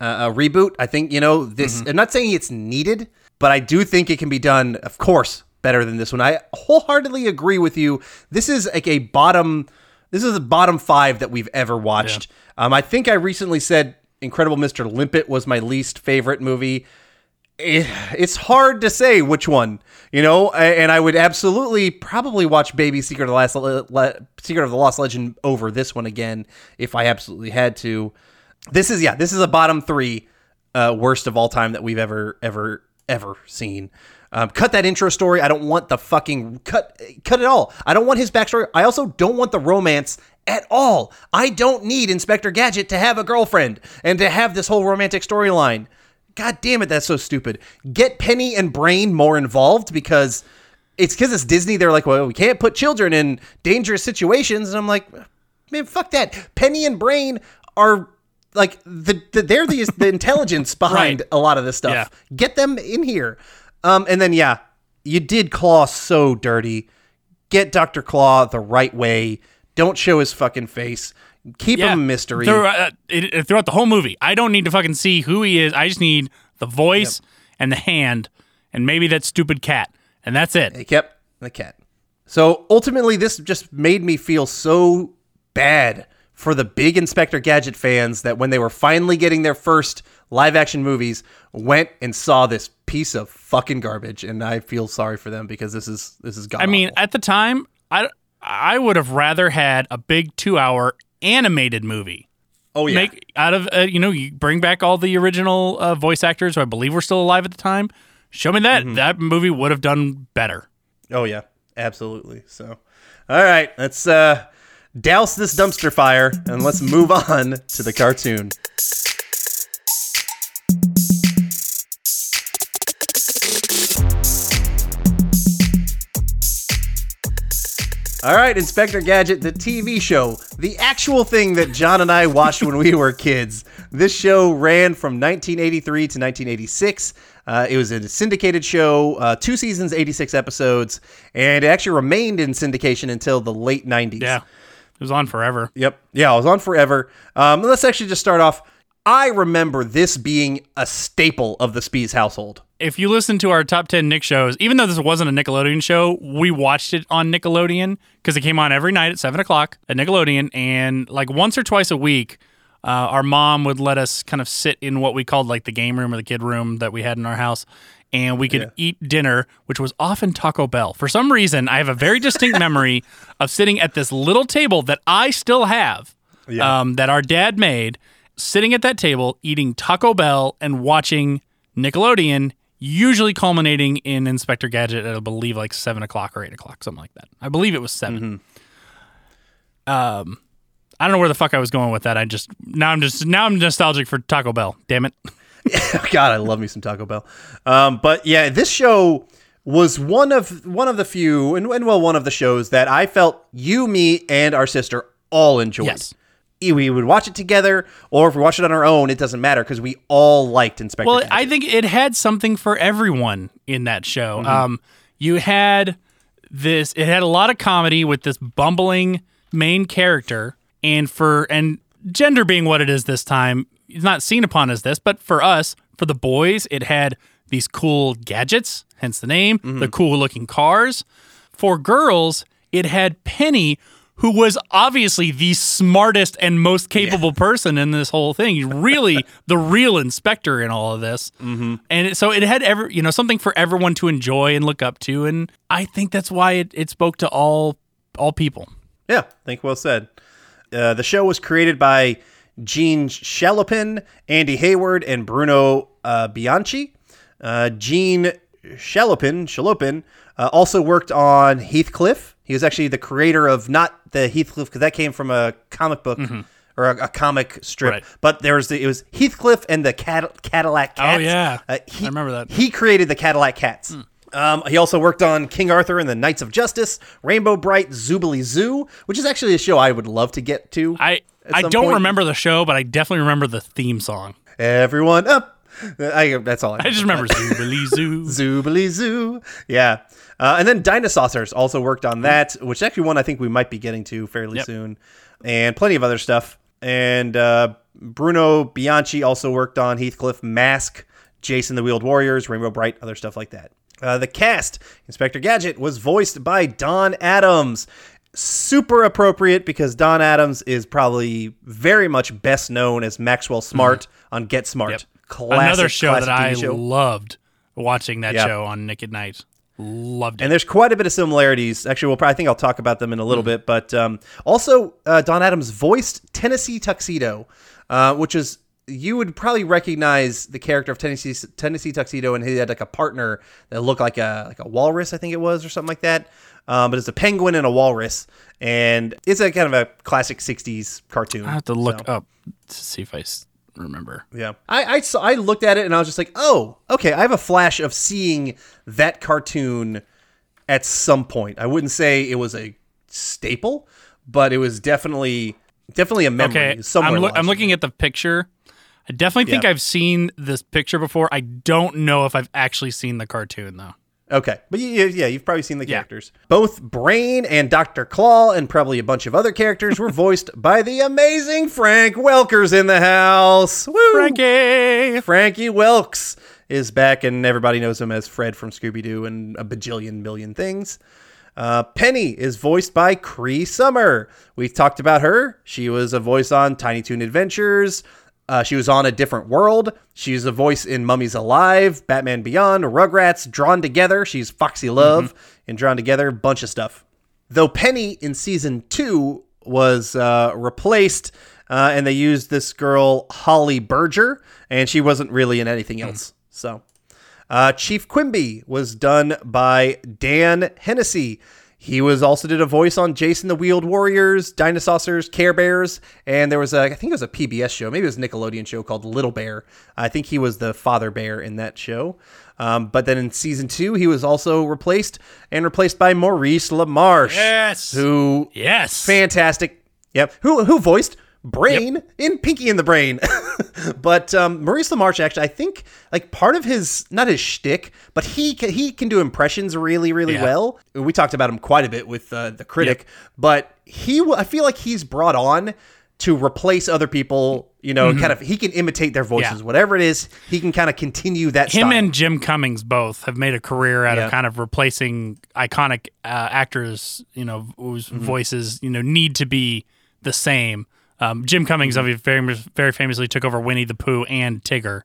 uh, a reboot. I think, you know, this, I'm not saying it's needed, but I do think it can be done, of course, better than this one. I wholeheartedly agree with you. This is like a bottom. This is the bottom five that we've ever watched. Um, I think I recently said Incredible Mr. Limpet was my least favorite movie. It, it's hard to say which one, you know, and I would absolutely probably watch Baby Secret of the Last Le- Secret of the Lost Legend over this one again if I absolutely had to. This is yeah, this is a bottom three uh, worst of all time that we've ever ever ever seen. Um, cut that intro story. I don't want the fucking cut cut it all. I don't want his backstory. I also don't want the romance at all. I don't need Inspector Gadget to have a girlfriend and to have this whole romantic storyline. God damn it, that's so stupid. Get Penny and Brain more involved because it's because it's Disney. They're like, well, we can't put children in dangerous situations, and I'm like, man, fuck that. Penny and Brain are like the, the they're the the intelligence behind Right. a lot of this stuff. Yeah. Get them in here. Um, and then yeah, you did Claw so dirty. Get Doctor Claw the right way. Don't show his fucking face. Keep him a mystery. Throughout, uh, it, it- throughout the whole movie, I don't need to fucking see who he is. I just need the voice and the hand and maybe that stupid cat, and that's it. They kept the cat. So ultimately, this just made me feel so bad for the big Inspector Gadget fans that when they were finally getting their first live action movies, went and saw this piece of fucking garbage, and I feel sorry for them because this is this is god. I mean, at the time, I I would have rather had a big two hour animated movie. oh yeah, Make out of uh, you know you bring back all the original uh, voice actors who I believe were still alive at the time. Show me Mm-hmm. that that movie would have done better. oh yeah, absolutely. So, all right, let's uh douse this dumpster fire and let's move on to the cartoon. All right, Inspector Gadget, the TV show, the actual thing that John and I watched when we were kids. This show ran from 1983 to 1986. Uh, it was a syndicated show, uh, two seasons, 86 episodes, and it actually remained in syndication until the late 90s. Yeah, it was on forever. Yep. Yeah, it was on forever. Um, let's actually just start off. I remember this being a staple of the Spees household. if you listen to our top 10 Nick shows, even though this wasn't a Nickelodeon show, we watched it on Nickelodeon because it came on every night at 7 o'clock at Nickelodeon. And like once or twice a week, uh, our mom would let us kind of sit in what we called like the game room or the kid room that we had in our house. And we could eat dinner, which was often Taco Bell. For some reason, I have a very distinct memory of sitting at this little table that I still have, um, that our dad made, sitting at that table, eating Taco Bell and watching Nickelodeon, usually culminating in Inspector Gadget at I believe like seven o'clock or eight o'clock, something like that. I believe it was 7 Um, I don't know where the fuck I was going with that. I just now I'm just now I'm nostalgic for Taco Bell. Damn it. God, I love me some Taco Bell. Um, but yeah, this show was one of one of the few, and, and well, one of the shows that I felt you, me, and our sister all enjoyed. Yes. We would watch it together, or if we watch it on our own, it doesn't matter because we all liked Inspector. Well, Gadget. I think it had something for everyone in that show. Um, you had this it had a lot of comedy with this bumbling main character and for and gender being what it is this time it's not seen upon as this but for us for the boys it had these cool gadgets hence the name the cool looking cars for girls it had penny who was obviously the smartest and most capable person in this whole thing really the real inspector in all of this mm-hmm. and it, so it had ever you know something for everyone to enjoy and look up to and i think that's why it, it spoke to all all people Yeah, think well said. Uh, the show was created by Jean Chalopin, Andy Hayward, and Bruno uh, Bianchi. Uh, Jean Chalopin, Chalopin uh, also worked on Heathcliff. He was actually the creator of not the Heathcliff because that came from a comic book or a, a comic strip, Right. but there was the, it was Heathcliff and the Cad- Cadillac Cats. Oh, yeah. Uh, he, I remember that. He created the Cadillac Cats. Um, he also worked on King Arthur and the Knights of Justice, Rainbow Brite, Zoobilee Zoo, which is actually a show I would love to get to. i i don't point. remember the show but i definitely remember the theme song Everyone up. I, that's all I, i just remember Zoobilee Zoo Zoobilee Zoo. Yeah. Uh, and then Dinosaurs also worked on that, which is actually one I think we might be getting to fairly Yep. soon. And plenty of other stuff. And uh, Bruno Bianchi also worked on Heathcliff Mask, Jayce and the Wheeled Warriors, Rainbow Brite, other stuff like that. Uh, the cast, Inspector Gadget, was voiced by Don Adams. Super appropriate because Don Adams is probably very much best known as Maxwell Smart on Get Smart. Mm-hmm. Yep. Classic, another show that i show. loved watching that Yep. show on nick at night loved it And there's quite a bit of similarities. Actually, we'll probably, I think I'll talk about them in a little Hmm. bit. But um, also, uh, Don Adams voiced Tennessee Tuxedo, uh, which is you would probably recognize the character of Tennessee Tennessee Tuxedo, and he had like a partner that looked like a like a walrus, I think it was, or something like that. Um, but it's a penguin and a walrus, and it's a kind of a classic '60s cartoon. i have to look So, up to see if i remember Yeah, I I, saw, I looked at it and I was just like, oh, okay. I have a flash of seeing that cartoon at some point. I wouldn't say it was a staple, but it was definitely definitely a memory. Okay, somewhere. I'm, loo- watching I'm looking at the picture. I definitely think Yeah. I've seen this picture before. I don't know if I've actually seen the cartoon though. Okay, but yeah, yeah, you've probably seen the Yeah. characters. Both Brain and Doctor Claw, and probably a bunch of other characters, were voiced by the amazing Frank Welker's in the house. Woo! Frankie. Frankie Wilkes is back, and everybody knows him as Fred from Scooby Doo and a bajillion million things. Uh, Penny is voiced by Cree Summer. We've talked about her. She was a voice on Tiny Toon Adventures. Uh, she was on A Different World. She's a voice in Mummies Alive, Batman Beyond, Rugrats, Drawn Together. She's Foxy Love in Drawn Together, bunch of stuff. Though Penny in season two was uh, replaced, uh, and they used this girl Holly Berger, and she wasn't really in anything else. So, uh, Chief Quimby was done by Dan Hennessy. He was also did a voice on Jayce and the Wheeled Warriors, Dinosaurs, Care Bears, and there was a I think it was a PBS show, maybe it was a Nickelodeon show called Little Bear. I think he was the father bear in that show. Um, but then in season two, he was also replaced and replaced by Maurice LaMarche, Yes. who Yes. fantastic. Yep. Who who voiced Brain in Pinky in the Brain? but um, Maurice LaMarche actually, I think, like part of his not his shtick, but he can, he can do impressions really really Yeah. well. We talked about him quite a bit with uh, the critic, but he I feel like he's brought on to replace other people. You know, kind of he can imitate their voices, Mm-hmm. Yeah. whatever it is. He can kind of continue that. Him style. and Jim Cummings both have made a career out Yeah. of kind of replacing iconic uh, actors, you know, whose Mm-hmm. voices, you know, need to be the same. Um, Jim Cummings, Mm-hmm. obviously, very, very famously took over Winnie the Pooh and Tigger.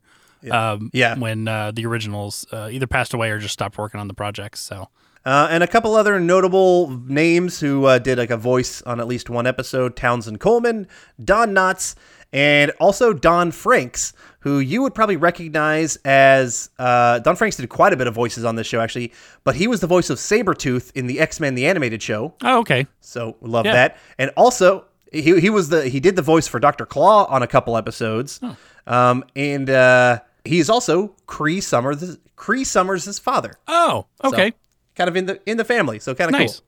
Um, Yeah. When uh, the originals uh, either passed away or just stopped working on the projects. So, Uh, and a couple other notable names who uh, did like a voice on at least one episode Townsend Coleman, Don Knotts, and also Don Francks, who you would probably recognize as. Uh, Don Francks did quite a bit of voices on this show, actually, but he was the voice of Sabretooth in the X Men the Animated Show. oh, okay. So love Yeah. that. And also he, he was the he did the voice for Dr. Claw on a couple episodes. Um, and uh, he's also Cree Summers Cree Summers' father. Oh, okay. Kind of in the in the family. So kind of Nice. cool.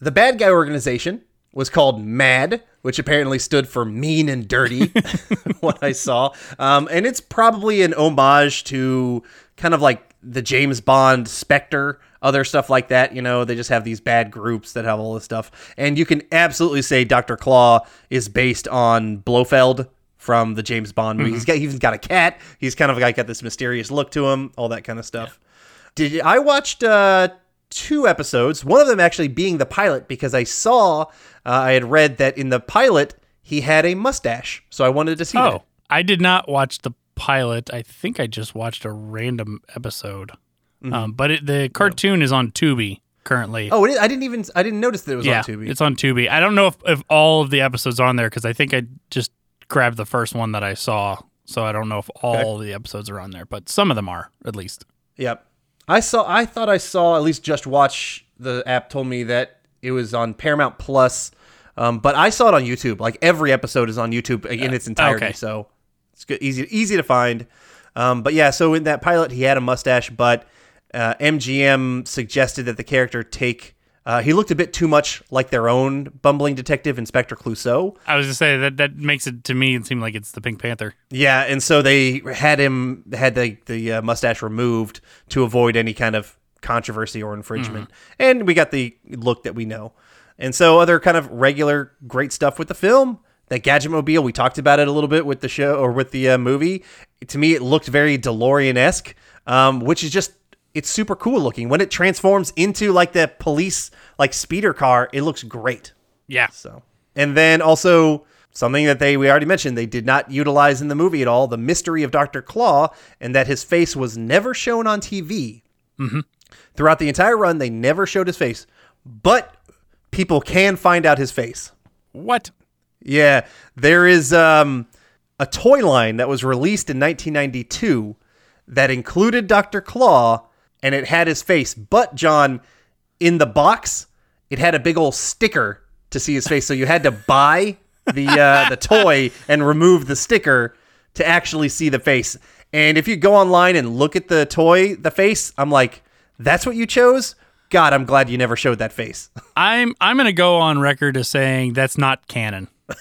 The bad guy organization was called MAD, which apparently stood for mean and dirty, what I saw. Um, and it's probably an homage to kind of like the James Bond Spectre other stuff like that. You know, they just have these bad groups that have all this stuff. And you can absolutely say Dr. Claw is based on Blofeld from the James Bond movie. He's got he's got a cat. He's kind of like got this mysterious look to him, all that kind of stuff. Did I watched uh, two episodes? One of them actually being the pilot because I saw uh, I had read that in the pilot he had a mustache, so I wanted to see Oh, that. I did not watch the pilot. I think I just watched a random episode. Um, but it, the cartoon is on Tubi currently. Mm-hmm. Oh, it is, I didn't even I didn't notice that it was yeah, on Tubi. it's on Tubi. I don't know if, if all of the episodes are on there because I think I just grabbed the first one that I saw. So I don't know if all the episodes are on there, but some of them are at least. Yep. I saw. I thought I saw at least just watch. The app told me that it was on Paramount Plus, um, but I saw it on YouTube. Like every episode is on YouTube in its entirety, okay. so it's good, easy easy to find. Um, but yeah, so in that pilot, he had a mustache, but uh, MGM suggested that the character take. Uh, he looked a bit too much like their own bumbling detective, Inspector Clouseau. I was to say that that makes it to me it seem like it's the Pink Panther. Yeah, and so they had him had the the uh, mustache removed to avoid any kind of controversy or infringement, and we got the look that we know. And so other kind of regular great stuff with the film. That gadget mobile, we talked about it a little bit with the show or with the uh, movie. To me, it looked very DeLorean esque, um, which is just it's super cool looking. When it transforms into like the police like speeder car, it looks great. Yeah. So, and then also something that they we already mentioned they did not utilize in the movie at all: the mystery of Doctor Claw, and that his face was never shown on TV. Mm-hmm. Throughout the entire run, they never showed his face, but people can find out his face. What? Yeah, there is um, a toy line that was released in 1992 that included Dr. Claw and it had his face. But, John, in the box, it had a big old sticker to see his face. So you had to buy the, uh, the toy and remove the sticker to actually see the face. And if you go online and look at the toy, the face, I'm like, that's what you chose? God, I'm glad you never showed that face. I'm I'm gonna go on record as saying that's not canon.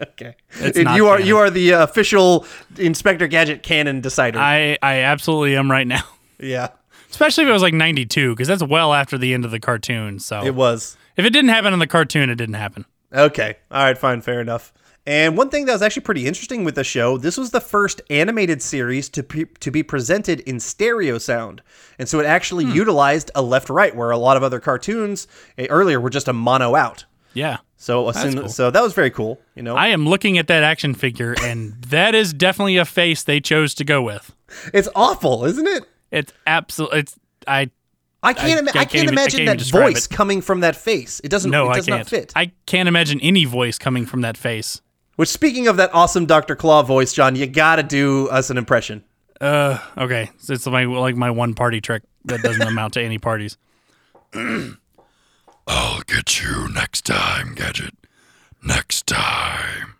Okay. It's And you are canon. you are the official Inspector Gadget canon decider. I I absolutely am right now. Yeah. Especially if it was like 92 because that's well after the end of the cartoon. So It was. if it didn't happen in the cartoon, it didn't happen. Okay. All right, fine, fair enough. And one thing that was actually pretty interesting with the show, this was the first animated series to be, to be presented in stereo sound. And so it actually utilized a left right where a lot of other cartoons eh, earlier were just a mono out. Yeah. So sin- cool. so that was very cool, you know. I am looking at that action figure and that is definitely a face they chose to go with. it's awful, isn't it? It's absolutely it's I I can't. ima- I I can't can't, even- I imagine can't that voice it. coming from that face. It doesn't. no, it I can't. not fit. I can't imagine any voice coming from that face. Which, speaking of that awesome Doctor Claw voice, John, you gotta do us an impression. Uh, okay, so it's my like my one party trick that doesn't amount to any parties. I'll get you next time, Gadget. Next time.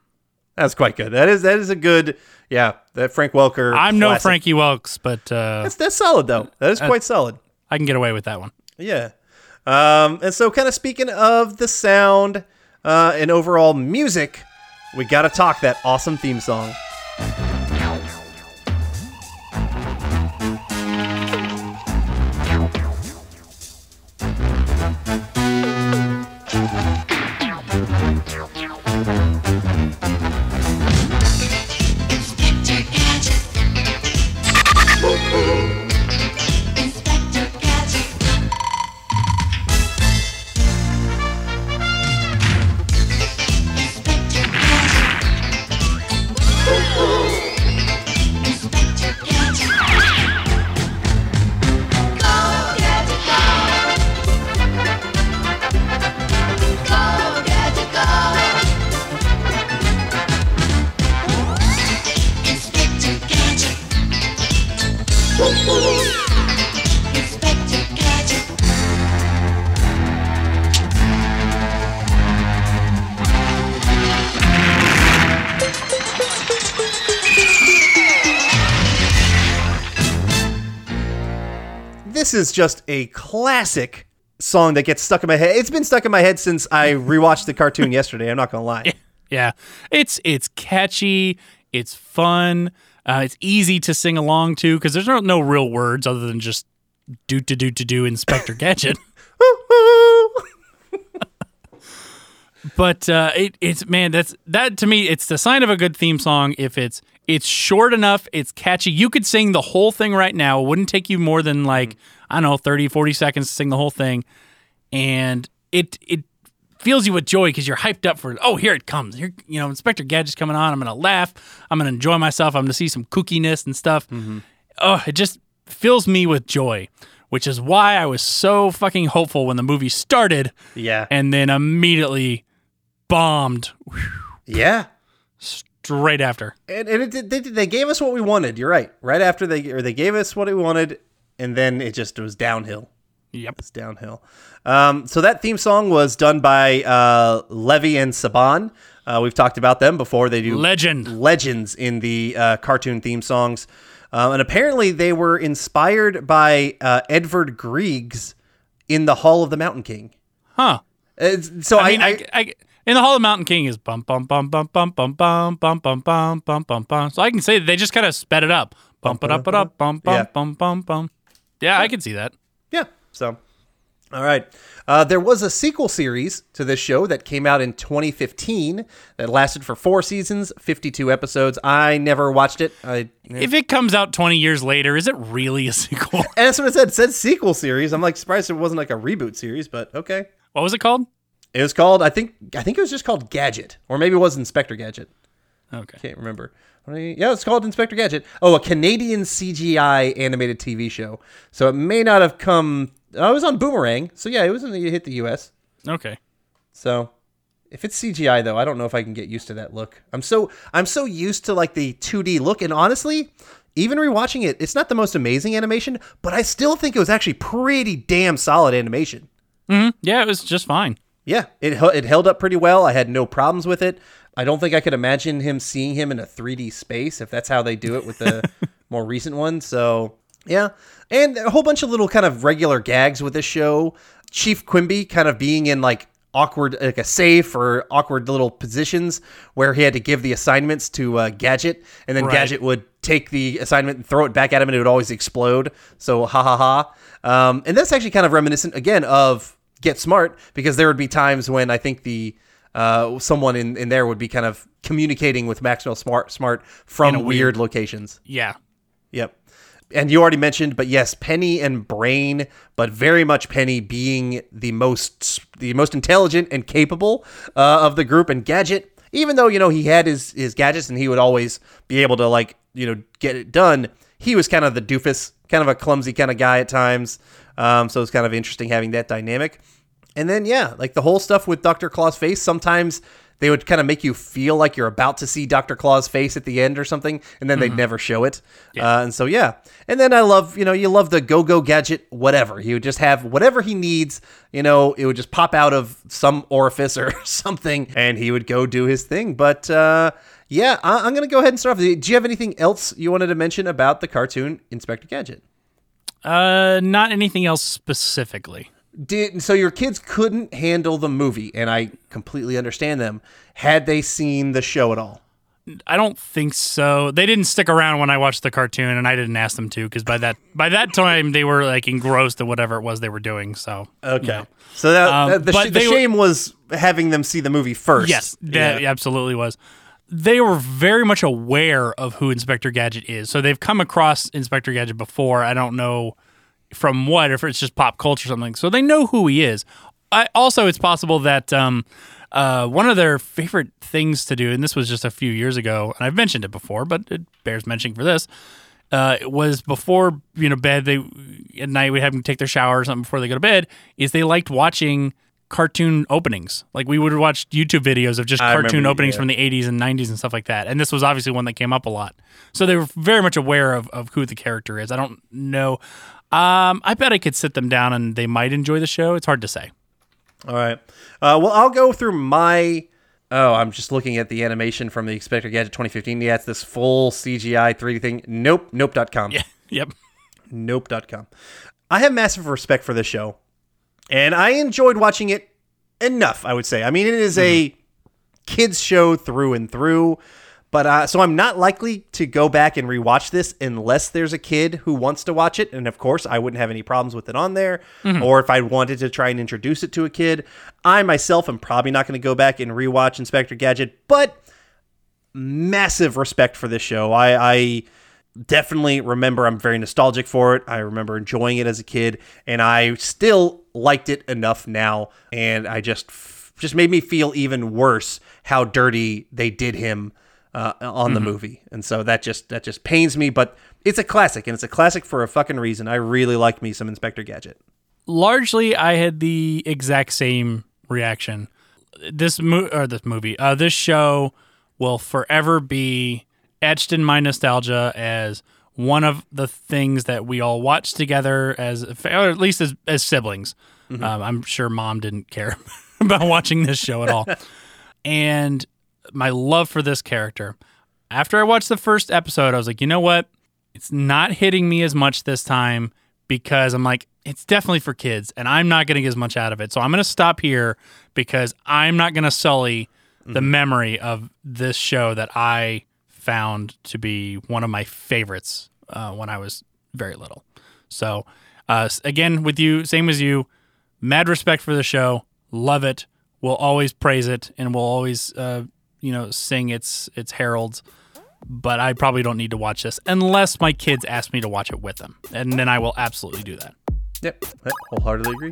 That's quite good. That is that is a good. Yeah, that Frank Welker. I'm no classic. Frankie Welks, but uh, That's that's solid though. That is quite solid. I can get away with that one. Yeah. Um, and so, kind of speaking of the sound uh, and overall music, we got to talk that awesome theme song. This is just a classic song that gets stuck in my head. It's been stuck in my head since I rewatched the cartoon yesterday. I'm not gonna lie. Yeah, it's it's catchy, it's fun, uh, it's easy to sing along to because there's no, no real words other than just do to do to do Inspector Gadget. but uh, it, it's man, that's that to me. It's the sign of a good theme song if it's it's short enough, it's catchy. You could sing the whole thing right now. It wouldn't take you more than like I don't know 30, 40 seconds to sing the whole thing, and it it fills you with joy because you're hyped up for oh here it comes here you know Inspector Gadget's coming on. I'm gonna laugh. I'm gonna enjoy myself. I'm gonna see some kookiness and stuff. Mm-hmm. Oh, it just fills me with joy. Which is why I was so fucking hopeful when the movie started Yeah. and then immediately bombed yeah. straight after. And, and it, did- they, they gave us what we wanted. You're right. Right after they or they gave us what we wanted, and then it just was downhill. Yep. It's downhill. Um, so that theme song was done by uh, Levy and Saban. Uh, we've talked about them before. They do Legend. legends in the uh, cartoon theme songs, um, and apparently they were inspired by uh, Edvard Grieg's in the Hall of the Mountain King. Huh. So I mean, I, I, I, in the Hall of the Mountain King is bum bum bum bum bum bum bum bum bum bum bum bum bum. So I can say they just kind of sped it up. Bump it up, it up, bum bum bum bum bum. Yeah, I can see that. Yeah. So, all right. Uh, there was a sequel series to this show that came out in 2015 that lasted for four seasons, 52 episodes. I never watched it. I, If it comes out 20 years later, is it really a sequel? and that's what it said. It said sequel series. I'm like surprised it wasn't like a reboot series, but okay. What was it called? It was called. I think. I think it was just called Gadget, or maybe it was Inspector Gadget. Okay. Can't remember. What do you- Yeah, it's called Inspector Gadget. Oh, a Canadian CGI animated TV show. So it may not have come. Oh, it was on Boomerang. So yeah, it was in the it hit the U.S. Okay. So if it's CGI though, I don't know if I can get used to that look. I'm so I'm so used to like the 2D look, and honestly, even rewatching it, it's not the most amazing animation, but I still think it was actually pretty damn solid animation. Mm-hmm. Yeah, it was just fine. Yeah, it it held up pretty well. I had no problems with it. I don't think I could imagine him seeing him in a 3D space if that's how they do it with the more recent one. So yeah, and a whole bunch of little kind of regular gags with this show. Chief Quimby kind of being in like awkward, like a safe or awkward little positions where he had to give the assignments to uh, Gadget, and then Right. Gadget would take the assignment and throw it back at him, and it would always explode. So ha ha ha. Um, and that's actually kind of reminiscent again of Get Smart because there would be times when I think the uh, someone in, in there would be kind of communicating with Maxwell Smart Smart from weird, weird- locations. Yeah. Yep. And you already mentioned, but yes, Penny and Brain, but very much Penny being the most the most intelligent and capable uh, of the group, and Gadget, even though you know he had his his gadgets and he would always be able to like you know get it done, he was kind of the doofus, kind of a clumsy kind of guy at times. Um, so it's kind of interesting having that dynamic. And then yeah, like the whole stuff with Dr. Claw's face, sometimes they would kind of make you feel like you're about to see Dr. Claw's face at the end or something, and then they'd never show it. Uh, and so yeah, and then I love you know you love the go go gadget whatever he would just have whatever he needs. You know it would just pop out of some orifice or something, and he would go do his thing. But uh, yeah, I- I'm gonna go ahead and start off. Do you have anything else you wanted to mention about the cartoon Inspector Gadget? Uh, not anything else specifically. Did so your kids couldn't handle the movie and i completely understand them had they seen the show at all I don't think so. They didn't stick around when I watched the cartoon, and I didn't ask them to because by that by that time they were like engrossed in whatever it was they were doing. So okay so that, Um, that- the, sh- the they were- shame was having them see the movie first Yes, that Yeah. absolutely was. They were very much aware of who Inspector Gadget is. So they've come across Inspector Gadget before. I don't know from what, if it's just pop culture or something. So they know who he is. I, also, it's possible that um, uh, one of their favorite things to do, and this was just a few years ago, and I've mentioned it before, but it bears mentioning for this. Uh, it was before you know bed. They at night we have them take their shower or something before they go to bed. Is they liked watching cartoon openings. Like we would watch YouTube videos of just I cartoon remember, openings yeah. from the 80s and 90s and stuff like that. And this was obviously one that came up a lot. So they were very much aware of, of who the character is. I don't know. Um, I bet I could sit them down and they might enjoy the show. It's hard to say. all right uh, well i'll go through my oh i'm just looking at the animation from the inspector gadget 2015 yeah it's this full cgi 3d thing nope nope.com Yeah. Yep. nope.com. I have massive respect for this show, and I enjoyed watching it enough, I would say. I mean, it is a kids' show through and through, But uh, so I'm not likely to go back and rewatch this unless there's a kid who wants to watch it, and of course I wouldn't have any problems with it on there. Or if I wanted to try and introduce it to a kid, I myself am probably not going to go back and rewatch Inspector Gadget. But massive respect for this show. I, I definitely remember I'm very nostalgic for it. I remember enjoying it as a kid, and I still liked it enough now. And I just just made me feel even worse how dirty they did him uh, on the movie, and so that just that just pains me. But it's a classic, and it's a classic for a fucking reason. I really like me some Inspector Gadget. largely I had the exact same reaction. This mo- or this movie, uh, this show will forever be etched in my nostalgia as one of the things that we all watched together as, or at least as, as siblings. Um, I'm sure mom didn't care about watching this show at all. and my love for this character. After I watched the first episode, I was like, you know what? It's not hitting me as much this time because I'm like, it's definitely for kids and I'm not getting as much out of it. So I'm going to stop here because I'm not going to sully the memory of this show that I found to be one of my favorites uh, when I was very little. So, uh, again, with you, same as you, mad respect for the show. Love it. We'll always praise it and we'll always, uh, you know, sing its its heralds. But I probably don't need to watch this unless my kids ask me to watch it with them, and then I will absolutely do that. Yep, I wholeheartedly agree.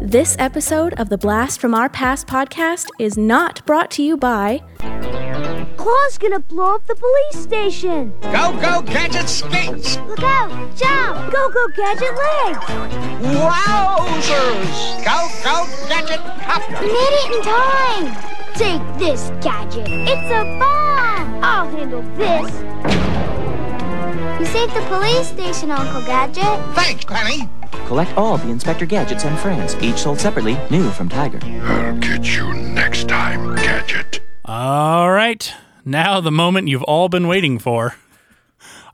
This episode of the Blast from Our Past podcast is not brought to you by Claw's gonna blow up the police station. Go, go, Gadget skates! Look out! Jump! Go, go, gadget legs! Wowzers! Go, go, Gadget copter! You made it in time! Take this, gadget. It's a bomb! I'll handle this. You saved the police station, Uncle Gadget. Thanks, Penny! Collect all the Inspector Gadgets and friends, each sold separately, new from Tiger. I'll get you next time, Gadget. All right. Now, the moment you've all been waiting for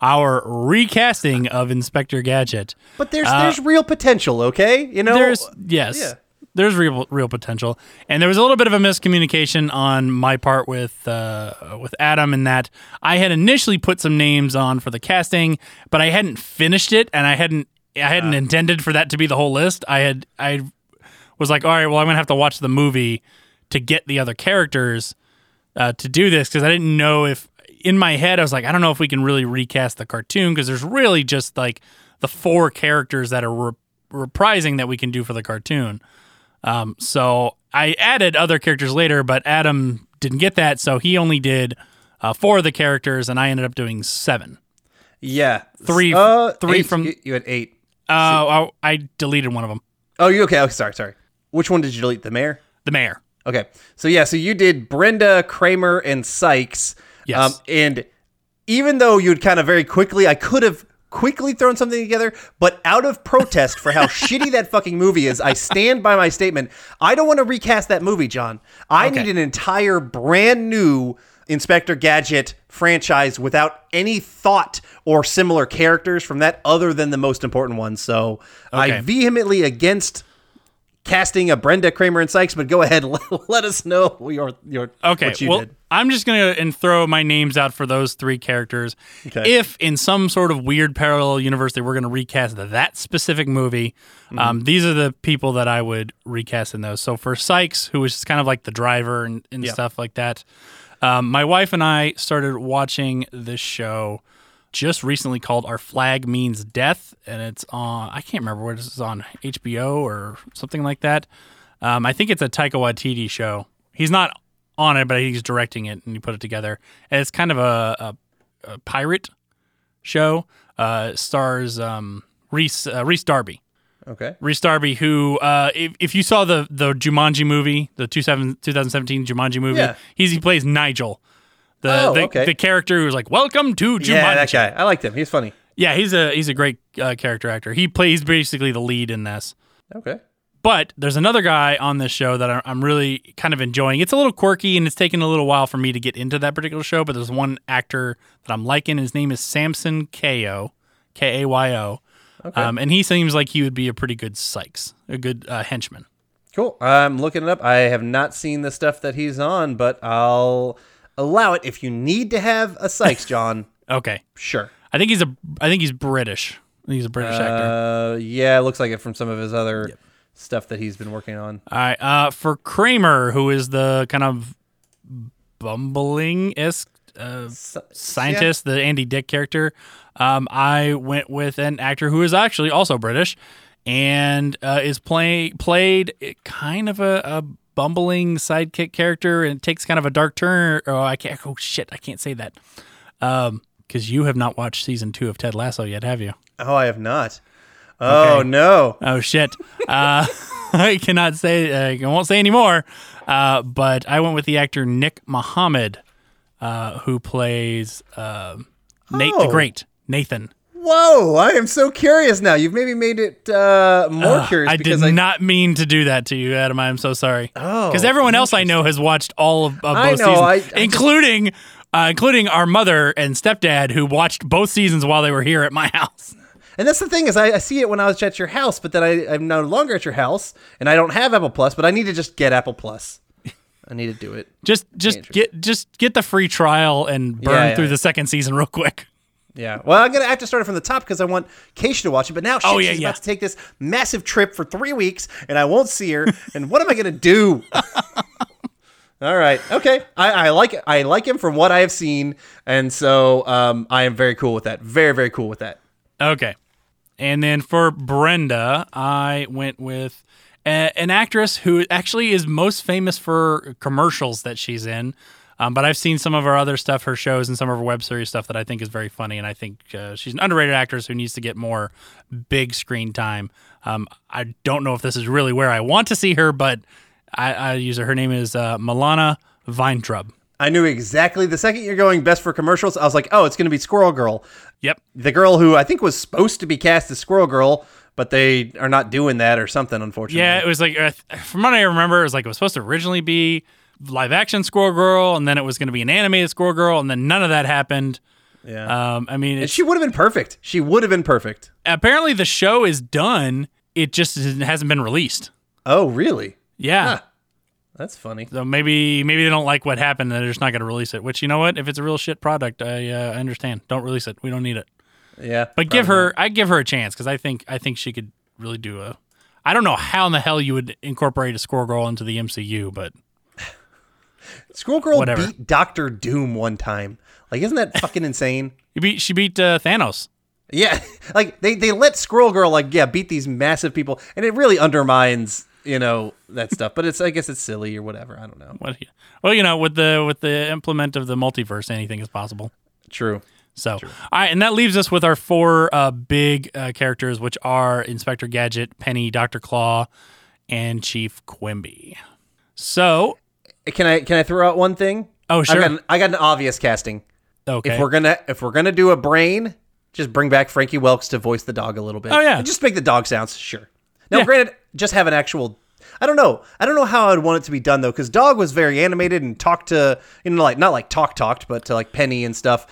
our recasting of Inspector Gadget. But there's there's real potential, okay? You know, there's, yes. yeah. There's real real potential, and there was a little bit of a miscommunication on my part with uh, with Adam in that I had initially put some names on for the casting, but I hadn't finished it, and I hadn't I hadn't intended for that to be the whole list. I had I was like, all right, well, I'm gonna have to watch the movie to get the other characters uh, to do this because I didn't know if in my head I was like, I don't know if we can really recast the cartoon because there's really just like the four characters that are re- reprising that we can do for the cartoon. Um, so I added other characters later, but Adam didn't get that, so he only did uh, four of the characters, and I ended up doing seven. yeah, Three- uh, three eight. from- you, you had eight. Uh, I, I deleted one of them, Oh, you okay? Oh, sorry, sorry. Which one did you delete? The mayor. the mayor. Okay, so yeah, so you did Brenda, Kramer, and Sykes. Yes. Um, and even though you'd kind of very quickly, I could have quickly thrown something together, but out of protest for how shitty that fucking movie is, I stand by my statement. I don't want to recast that movie, John. I Okay. need an entire brand new Inspector Gadget franchise without any thought or similar characters from that other than the most important ones. So I vehemently against casting a Brenda Kramer and Sykes, but go ahead, let, let us know your your Okay, what you well, did. I'm just gonna and throw my names out for those three characters. Okay. If in some sort of weird parallel universe they were gonna recast that specific movie, Mm-hmm. um, these are the people that I would recast in those. So for Sykes, who was just kind of like the driver and, and Yeah. stuff like that, um, my wife and I started watching this show just recently called Our Flag Means Death, and it's on. I can't remember what this is on HBO or something like that. Um, I think it's a Taika Waititi show. He's not on it, but he's directing it and he put it together. And it's kind of a, a, a pirate show. Uh, stars um, Rhys uh, Rhys Darby. Okay. Rhys Darby, who, uh, if, if you saw the the Jumanji movie, the 27 2017 Jumanji movie, Yeah. he's he plays Nigel, the Oh, the, okay. the character who's like, "Welcome to Jumanji." Yeah, that guy. I liked him. He's funny. Yeah, he's a he's a great uh, character actor. He plays basically the lead in this. Okay. But there's another guy on this show that I'm really kind of enjoying. It's a little quirky and it's taken a little while for me to get into that particular show, but there's one actor that I'm liking. His name is Samson Kayo, K A Y O. Okay. Um, and he seems like he would be a pretty good Sykes, a good uh, henchman. Cool. I'm looking it up. I have not seen the stuff that he's on, but I'll allow it. If you need to have a Sykes, John, Okay. sure. I think he's a. I think he's British. I think he's a British actor. Uh, yeah, it looks like it from some of his other stuff that he's been working on. All right. Uh, for Kramer, who is the kind of bumbling esque uh, scientist, the Andy Dick character, um, I went with an actor who is actually also British and uh, is play played kind of a, a bumbling sidekick character, and it takes kind of a dark turn. Oh, I can't. Oh shit, I can't say that. Um, because you have not watched season two of Ted Lasso yet, have you? Oh, I have not. Oh Okay. no. Oh shit. Uh, I cannot say. Uh, I won't say anymore. Uh, but I went with the actor Nick Mohammed, uh, who plays uh, Nate the Oh. Great, Nathan. Whoa! I am so curious now. You've maybe made it uh, more Ugh, curious I did I not mean to do that to you, Adam. I'm so sorry. Oh, because everyone else I know has watched all of, of I both know, seasons, I- I just- including uh, including our mother and stepdad, who watched both seasons while they were here at my house. And that's the thing is, I, I see it when I was at your house, but then I, I'm no longer at your house, and I don't have Apple Plus. But I need to just get Apple Plus. I need to do it. Just just get just get the free trial and burn Yeah, yeah, through yeah. the second season real quick. Yeah. Well, I'm gonna have to start it from the top because I want Keisha to watch it. But now shit, Oh, yeah, she's yeah. about to take this massive trip for three weeks, and I won't see her. and what am I gonna do? All right. Okay. I, I like. I like him from what I have seen, and so um, I am very cool with that. Very very cool with that. Okay. And then for Brenda, I went with a, an actress who actually is most famous for commercials that she's in. Um, but I've seen some of her other stuff, her shows, and some of her web series stuff that I think is very funny. And I think uh, she's an underrated actress who needs to get more big screen time. Um, I don't know if this is really where I want to see her, but I, I use her. Her name is uh, Milana Vayntrub. I knew exactly the second you're going best for commercials. I was like, oh, it's going to be Squirrel Girl. Yep. The girl who I think was supposed to be cast as Squirrel Girl, but they are not doing that or something, unfortunately. Yeah, it was like uh, from what I remember, it was like it was supposed to originally be live action Squirrel Girl, and then it was going to be an animated Squirrel Girl, and then none of that happened. Yeah. Um, I mean, she would have been perfect. She would have been perfect. apparently the show is done. It just hasn't been released. Oh, really? Yeah. That's funny. So maybe maybe they don't like what happened, and they're just not going to release it. Which you know what? If it's a real shit product, I uh, I understand. Don't release it. We don't need it. Yeah. But give her, I give her a chance because I think I think she could really do a. I don't know how in the hell you would incorporate a Squirrel Girl into the MCU, but. Squirrel Girl beat Doctor Doom one time. Like, isn't that fucking insane? you beat she beat uh, Thanos. Yeah, like they they let Squirrel Girl like yeah beat these massive people, and it really undermines you know that stuff. But it's I guess it's silly or whatever. I don't know. What? Well, you know, with the with the implement of the multiverse, anything is possible. True. So, all right, and that leaves us with our four uh, big uh, characters, which are Inspector Gadget, Penny, Doctor Claw, and Chief Quimby. So, Can I can I throw out one thing? Oh, I sure. got an, I got an obvious casting. okay, If we're gonna if we're gonna do a brain, just bring back Frank Welker to voice the dog a little bit. Oh, yeah. And just make the dog sounds. Sure. Now, Yeah. granted, just have an actual. I don't know. I don't know how I'd want it to be done though, because dog was very animated and talked to you know like not like talk talked, but to like Penny and stuff.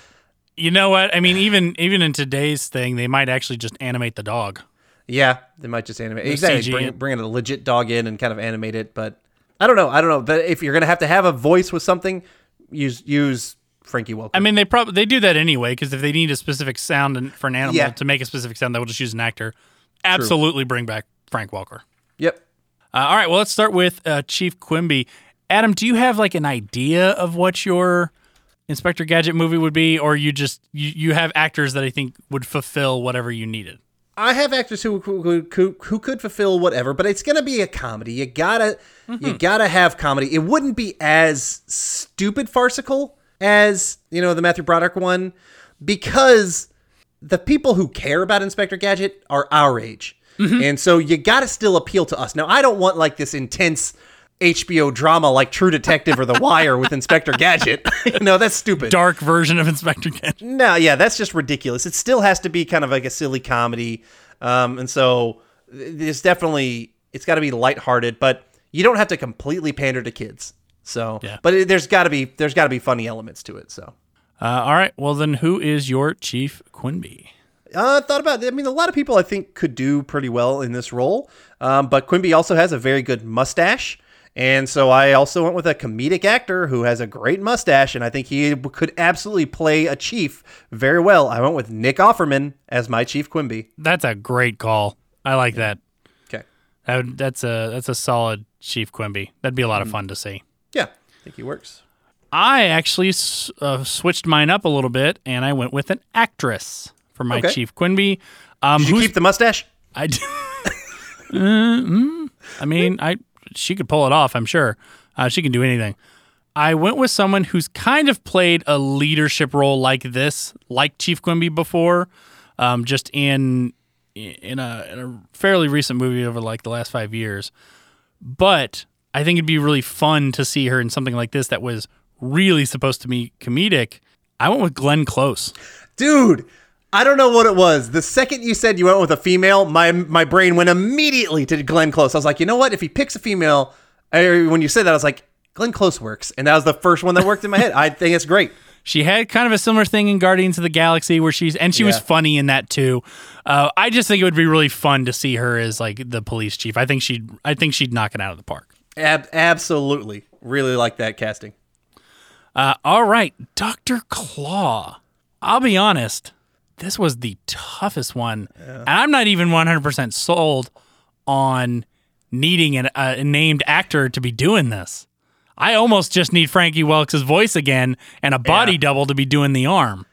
you know what? I mean, even even in today's thing, they might actually just animate the dog. Yeah, they might just animate The exactly CG. bring bring a legit dog in and kind of animate it. But I don't know. I don't know. But if you're gonna have to have a voice with something, use use Frank Welker. I mean, they probably they do that anyway because if they need a specific sound and, for an animal Yeah. to make a specific sound, they will just use an actor. Absolutely, bring back Frank Welker. Yep. Uh, all right, well, let's start with uh, Chief Quimby. Adam, do you have like an idea of what your Inspector Gadget movie would be, or you just you, you have actors that I think would fulfill whatever you needed? I have actors who who, who, who could fulfill whatever, but it's gonna be a comedy. You gotta you mm-hmm. gotta have comedy. It wouldn't be as stupid farcical as you know the Matthew Broderick one because the people who care about Inspector Gadget are our age, mm-hmm. and so you gotta still appeal to us. Now, I don't want like this intense. HBO drama like True Detective or The Wire with Inspector Gadget. no, that's stupid. Dark version of Inspector Gadget. No, yeah, that's just ridiculous. It still has to be kind of like a silly comedy, um, and so there's definitely it's got to be lighthearted, but you don't have to completely pander to kids. So, Yeah. but it, there's got to be there's got to be funny elements to it. So, Uh, all right, well then, who is your Chief Quimby? uh, thought about it. I mean, a lot of people I think could do pretty well in this role, um, but Quimby also has a very good mustache. And so I also went with a comedic actor who has a great mustache, and I think he could absolutely play a chief very well. I went with Nick Offerman as my Chief Quimby. That's a great call. I like that. Okay. That would, that's a that's a solid Chief Quimby. That'd be a lot of fun to see. Yeah, I think he works. I actually uh, switched mine up a little bit, and I went with an actress for my Okay. Chief Quimby. Um, Did you keep the mustache? I, d- Uh, mm, I mean, I she could pull it off. I'm sure uh, she can do anything. I went with someone who's kind of played a leadership role like this, like Chief Quimby before, um, just in in a, in a fairly recent movie over like the last five years. But I think it'd be really fun to see her in something like this that was really supposed to be comedic. I went with Glenn Close. Dude, I don't know what it was. The second you said you went with a female, my my brain went immediately to Glenn Close. I was like, you know what? If he picks a female, I, when you said that, I was like, Glenn Close works, and that was the first one that worked in my head. I think it's great. She had kind of a similar thing in Guardians of the Galaxy where she's and she was funny in that too. Uh, I just think it would be really fun to see her as like the police chief. I think she'd I think she'd knock it out of the park. Ab- absolutely, really like that casting. Uh, all right, Doctor Claw. I'll be honest, this was the toughest one, and I'm not even 100 percent sold on needing an, a named actor to be doing this. I almost just need Frank Welker's voice again and a body Yeah. double to be doing the arm.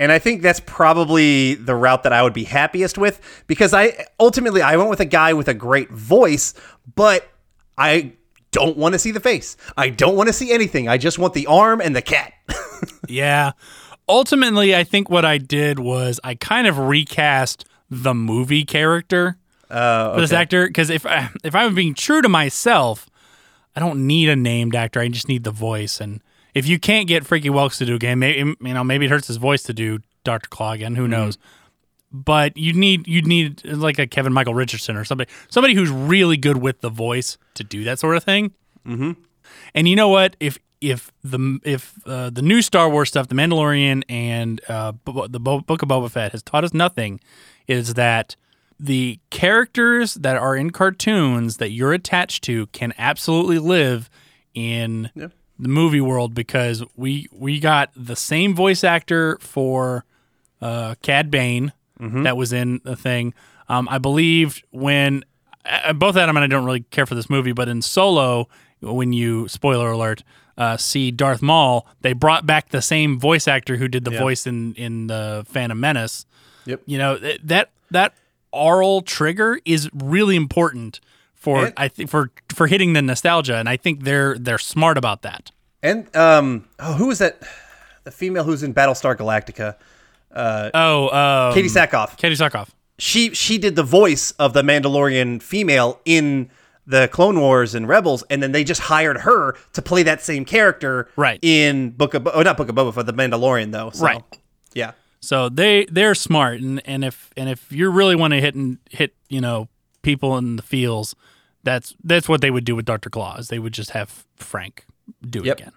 And I think that's probably the route that I would be happiest with because I ultimately I went with a guy with a great voice, but I don't want to see the face. I don't want to see anything. I just want the arm and the cat. Yeah. Ultimately, I think what I did was I kind of recast the movie character Uh, for this actor because if I, if I'm being true to myself, I don't need a named actor. I just need the voice. And if you can't get Frank Welker to do again, maybe you know maybe it hurts his voice to do Doctor Claw again. Who knows? But you need you need like a Kevin Michael Richardson or somebody somebody who's really good with the voice to do that sort of thing. Mm-hmm. And you know what? If if the if uh, the new Star Wars stuff, The Mandalorian and uh, the Bo- Book of Boba Fett has taught us nothing, is that the characters that are in cartoons that you're attached to can absolutely live in the movie world because we we got the same voice actor for uh, Cad Bane that was in the thing. Um, I believe when uh, both Adam and I don't really care for this movie, but in Solo, when you spoiler alert uh, see Darth Maul, they brought back the same voice actor who did the Yeah. voice in in the Phantom Menace. Yep. You know th- that that aural trigger is really important for And- I think for for hitting the nostalgia, and I think they're they're smart about that. And um, oh, who was that? The female who's in Battlestar Galactica. Uh, oh, um, Katee Sackhoff. Katee Sackhoff. She she did the voice of the Mandalorian female in the Clone Wars and Rebels, and then they just hired her to play that same character, Right. In Book of Bo- oh, not Book of Boba Fett, the Mandalorian though. So, Right. Yeah. So they they're smart, and, and if and if you really want to hit and hit you know people in the feels, that's that's what they would do with Doctor Claus. They would just have Frank do it Yep. again.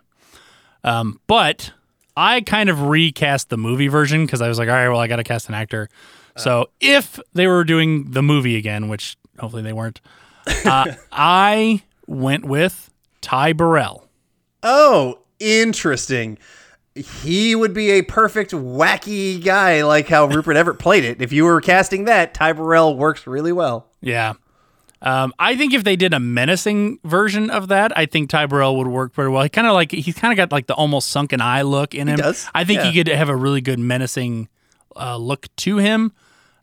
Um, but I kind of recast the movie version because I was like, all right, well, I got to cast an actor. So if they were doing the movie again, which hopefully they weren't, uh, I went with Ty Burrell. Oh, interesting. He would be a perfect wacky guy, like how Rupert Everett played it. If you were casting that, Ty Burrell works really well. Yeah. Um, I think if they did a menacing version of that, I think Ty Burrell would work pretty well. He kind of like he's kind of got like the almost sunken eye look in him. does, I think he could have a really good menacing uh, look to him.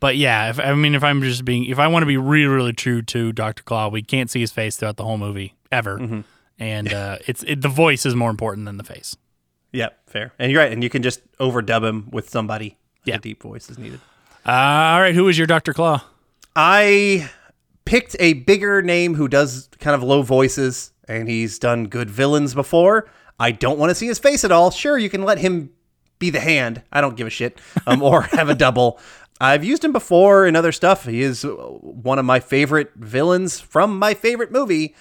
But yeah, if, I mean, if I'm just being, if I want to be really, really true to Doctor Claw, we can't see his face throughout the whole movie ever, Mm-hmm. and uh, it's it, the voice is more important than the face. Yep, fair. And you're right. And you can just overdub him with somebody. if Yeah. A deep voice is needed. Uh, all right, who is your Doctor Claw? I picked a bigger name who does kind of low voices, and he's done good villains before. I don't want to see his face at all. Sure, you can let him be the hand. I don't give a shit. Um, or have a double. I've used him before in other stuff. He is uh, one of my favorite villains from my favorite movie.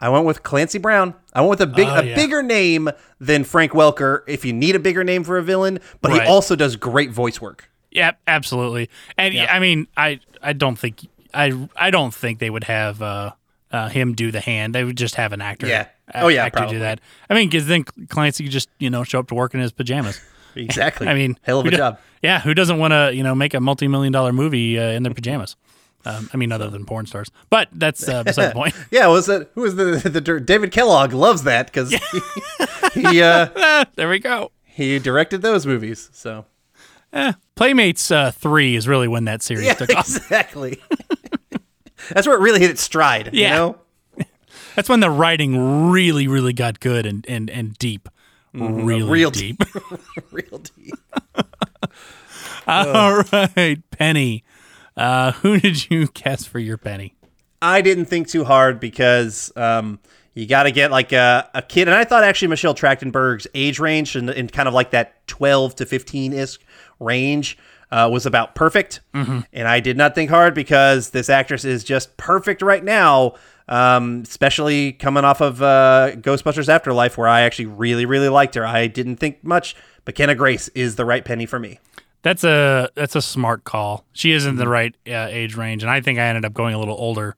I went with Clancy Brown. I went with a big, Oh, a yeah. bigger name than Frank Welker. If you need a bigger name for a villain, but Right. he also does great voice work. Yeah, absolutely. And Yeah. I mean, I I don't think I I don't think they would have uh, uh, him do the hand. They would just have an actor. Yeah. Oh, yeah, actor probably. do that. I mean, because then Clancy could just you know show up to work in his pajamas. Exactly. I mean, hell of a do- job. Yeah, who doesn't want to you know make a multi million dollar movie uh, in their pajamas? Um, I mean, other than porn stars, but that's uh, beside the point. Yeah, was it who was the the, dir- David Kellogg loves that because he, he uh there we go. he directed those movies. So Eh, Playmates uh, three is really when that series yeah, took off. exactly. That's where it really hit its stride. You Yeah. know? That's when the writing really, really got good and and and deep, Mhm, really real deep. real deep. All right, Penny. Uh, who did you cast for your Penny? I didn't think too hard because um, you got to get like a, a kid, and I thought actually Michelle Trachtenberg's age range and, and kind of like that twelve to fifteen ish range uh, was about perfect. Mhm. And I did not think hard because this actress is just perfect right now, um, especially coming off of uh, Ghostbusters Afterlife, where I actually really really liked her. I didn't think much. but Kenna Grace is the right Penny for me. That's a that's a smart call. She is Mm-hmm. in the right uh, age range, and I think I ended up going a little older.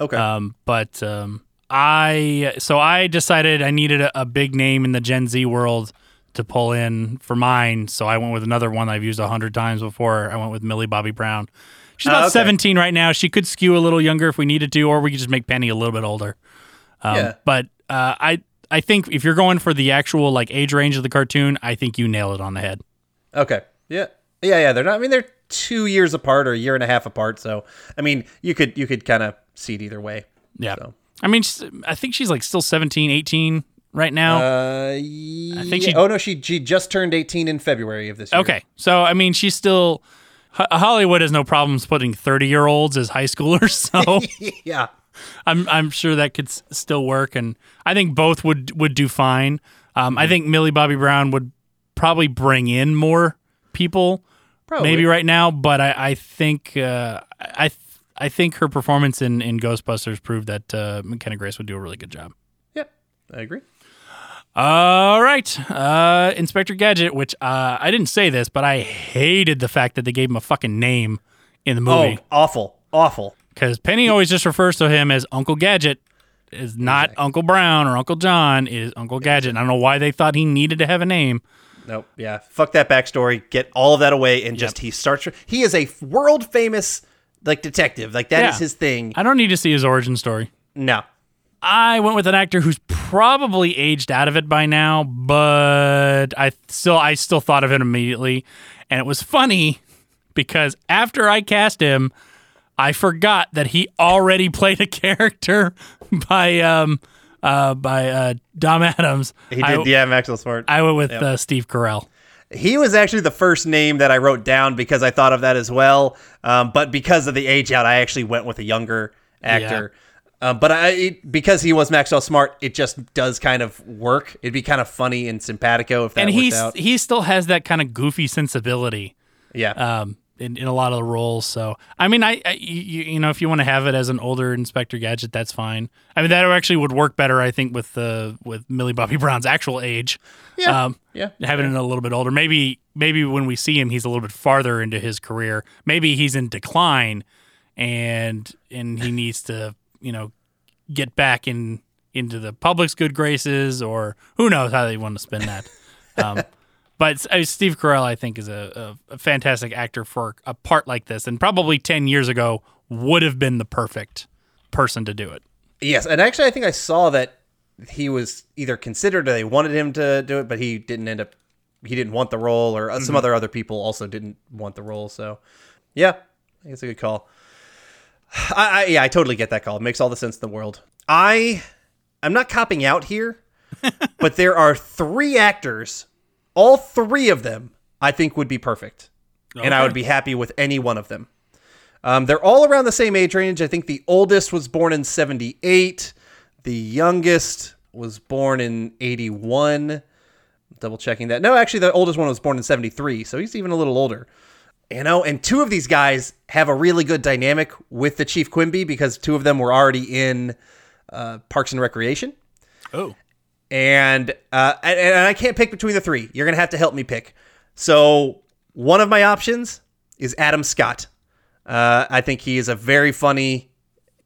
Okay. Um, but um, I so I decided I needed a, a big name in the Gen Z world to pull in for mine. So I went with another one I've used a hundred times before. I went with Millie Bobby Brown. She's about okay. 17 right now. She could skew a little younger if we needed to, or we could just make Penny a little bit older. Um, Yeah. But uh, I I think if you're going for the actual like age range of the cartoon, I think you nail it on the head. Okay. Yeah. Yeah, yeah. They're not I mean they're two years apart or a year and a half apart, so I mean you could you could kind of see it either way. Yeah. So. I mean, I think she's like still 17, 18 right now. Uh, I think yeah. she. Oh no, she she just turned 18 in February of this year. Okay, so I mean, she's still. Ho- Hollywood has no problems putting thirty-year-olds as high schoolers, so yeah. I'm I'm sure that could s- still work, and I think both would would do fine. Um, Mm-hmm. I think Millie Bobby Brown would probably bring in more people, Probably. maybe right now, but I I think uh, I th- I think her performance in in Ghostbusters proved that uh, McKenna Grace would do a really good job. Yep. I agree. All right, uh, Inspector Gadget. Which uh, I didn't say this, but I hated the fact that they gave him a fucking name in the movie. Oh, awful. Awful. Because Penny always just refers to him as Uncle Gadget, is not Uncle Brown or Uncle John, is Uncle Gadget. And I don't know why they thought he needed to have a name. Nope. Yeah. Fuck that backstory. Get all of that away and just he starts he is a world famous like detective. Like that is Yeah. his thing. I don't need to see his origin story. No. I went with an actor who's probably aged out of it by now, but I still I still thought of it immediately, and it was funny because after I cast him, I forgot that he already played a character by um uh by uh Don Adams. He I- did yeah, Maxwell Smart. I went with Yep. uh, Steve Carell. He was actually the first name that I wrote down because I thought of that as well. Um, but because of the age out, I actually went with a younger actor. Um, but I, it, because he was Maxwell Smart, it just does kind of work. It'd be kind of funny and simpatico if that and out. he still has that kind of goofy sensibility. Yeah. Um, in, in a lot of the roles. So I mean, I, I you, you know if you want to have it as an older Inspector Gadget, that's fine. I mean that actually would work better, I think, with the with Millie Bobby Brown's actual age. Yeah. Um, Yeah. Having it a little bit older, maybe maybe when we see him, he's a little bit farther into his career. Maybe he's in decline, and and he needs to you know get back in into the public's good graces, or who knows how they want to spin that. Um, but uh, Steve Carell, I think, is a, a, a fantastic actor for a part like this, and probably ten years ago would have been the perfect person to do it. Yes, and actually, I think I saw that he was either considered or they wanted him to do it, but he didn't end up. He didn't want the role, or uh, some Mhm. other other people also didn't want the role. So, yeah, I think it's a good call. I, I yeah, I totally get that call. It makes all the sense in the world. I I'm not copping out here, but there are three actors, all three of them I think would be perfect, and I would be happy with any one of them. Um, they're all around the same age range. I think the oldest was born in 78. The youngest was born in 81. Double checking that. No, actually, the oldest one was born in 73. So he's even a little older. You know, and two of these guys have a really good dynamic with the Chief Quimby because two of them were already in uh, Parks and Recreation. Oh. And, uh, and and I can't pick between the three. You're gonna have to help me pick. So one of my options is Adam Scott. Uh, I think he is a very funny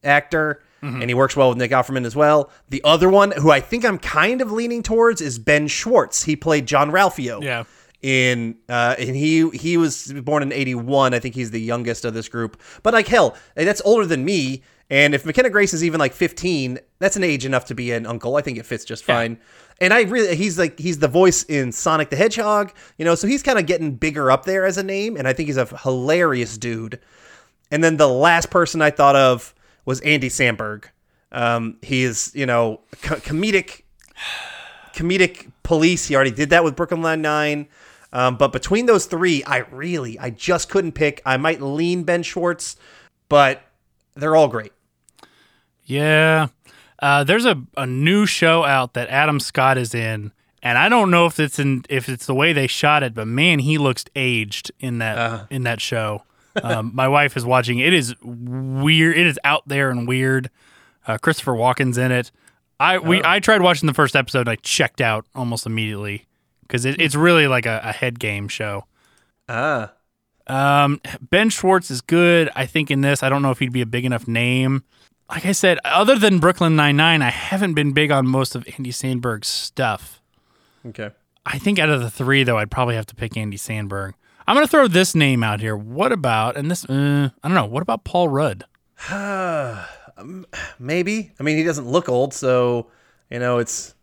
actor, and he works well with Nick Offerman as well. The other one, who I think I'm kind of leaning towards, is Ben Schwartz. He played Jean-Ralphio. Yeah. In uh, and he he was born in '81. I think he's the youngest of this group. But like hell, that's older than me. And if McKenna Grace is even like 15, that's an age enough to be an uncle. I think it fits just fine. And I really, he's like, he's the voice in Sonic the Hedgehog, you know, so he's kind of getting bigger up there as a name. And I think he's a hilarious dude. And then the last person I thought of was Andy Samberg. Um, he is, you know, co- comedic, comedic police. He already did that with Brooklyn Nine Nine. Um, but between those three, I really, I just couldn't pick. I might lean Ben Schwartz, but they're all great. Yeah. Uh, there's a, a new show out that Adam Scott is in, and I don't know if it's in if it's the way they shot it, but man, he looks aged in that in that show. Um, my wife is watching. It is weird. It is out there and weird. Uh, Christopher Walken's in it. I we I tried watching the first episode. and I checked out almost immediately because it, it's really like a, a head game show. Ah. Um, Ben Schwartz is good. I think in this, I don't know if he'd be a big enough name. Like I said, other than Brooklyn Nine Nine, I haven't been big on most of Andy Samberg's stuff. Okay. I think out of the three, though, I'd probably have to pick Andy Samberg. I'm going to throw this name out here. What about, and this, uh, I don't know, what about Paul Rudd? Um, Maybe. I mean, he doesn't look old, so you know it's.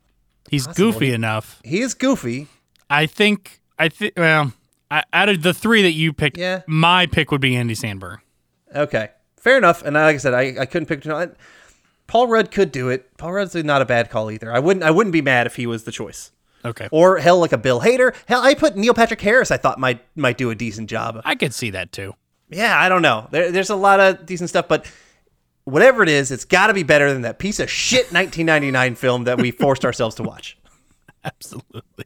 He's possible. goofy He- enough. He is goofy. I think, I think, well, I, out of the three that you picked, Yeah. my pick would be Andy Samberg. Okay, fair enough. And like I said, I, I couldn't pick. Paul Rudd could do it. Paul Rudd's not a bad call either. I wouldn't I wouldn't be mad if he was the choice. Okay. Or hell, like a Bill Hader. Hell, I put Neil Patrick Harris. I thought might might do a decent job. I could see that too. Yeah, I don't know. There, there's a lot of decent stuff, but whatever it is, it's got to be better than that piece of shit 1999 film that we forced ourselves to watch. Absolutely.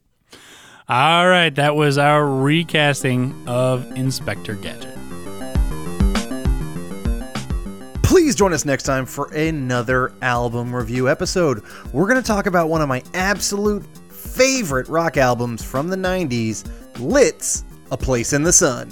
All right, that was our recasting of Inspector Gadget. Please join us next time for another album review episode. We're going to talk about one of my absolute favorite rock albums from the 90s, Lit's A Place in the Sun.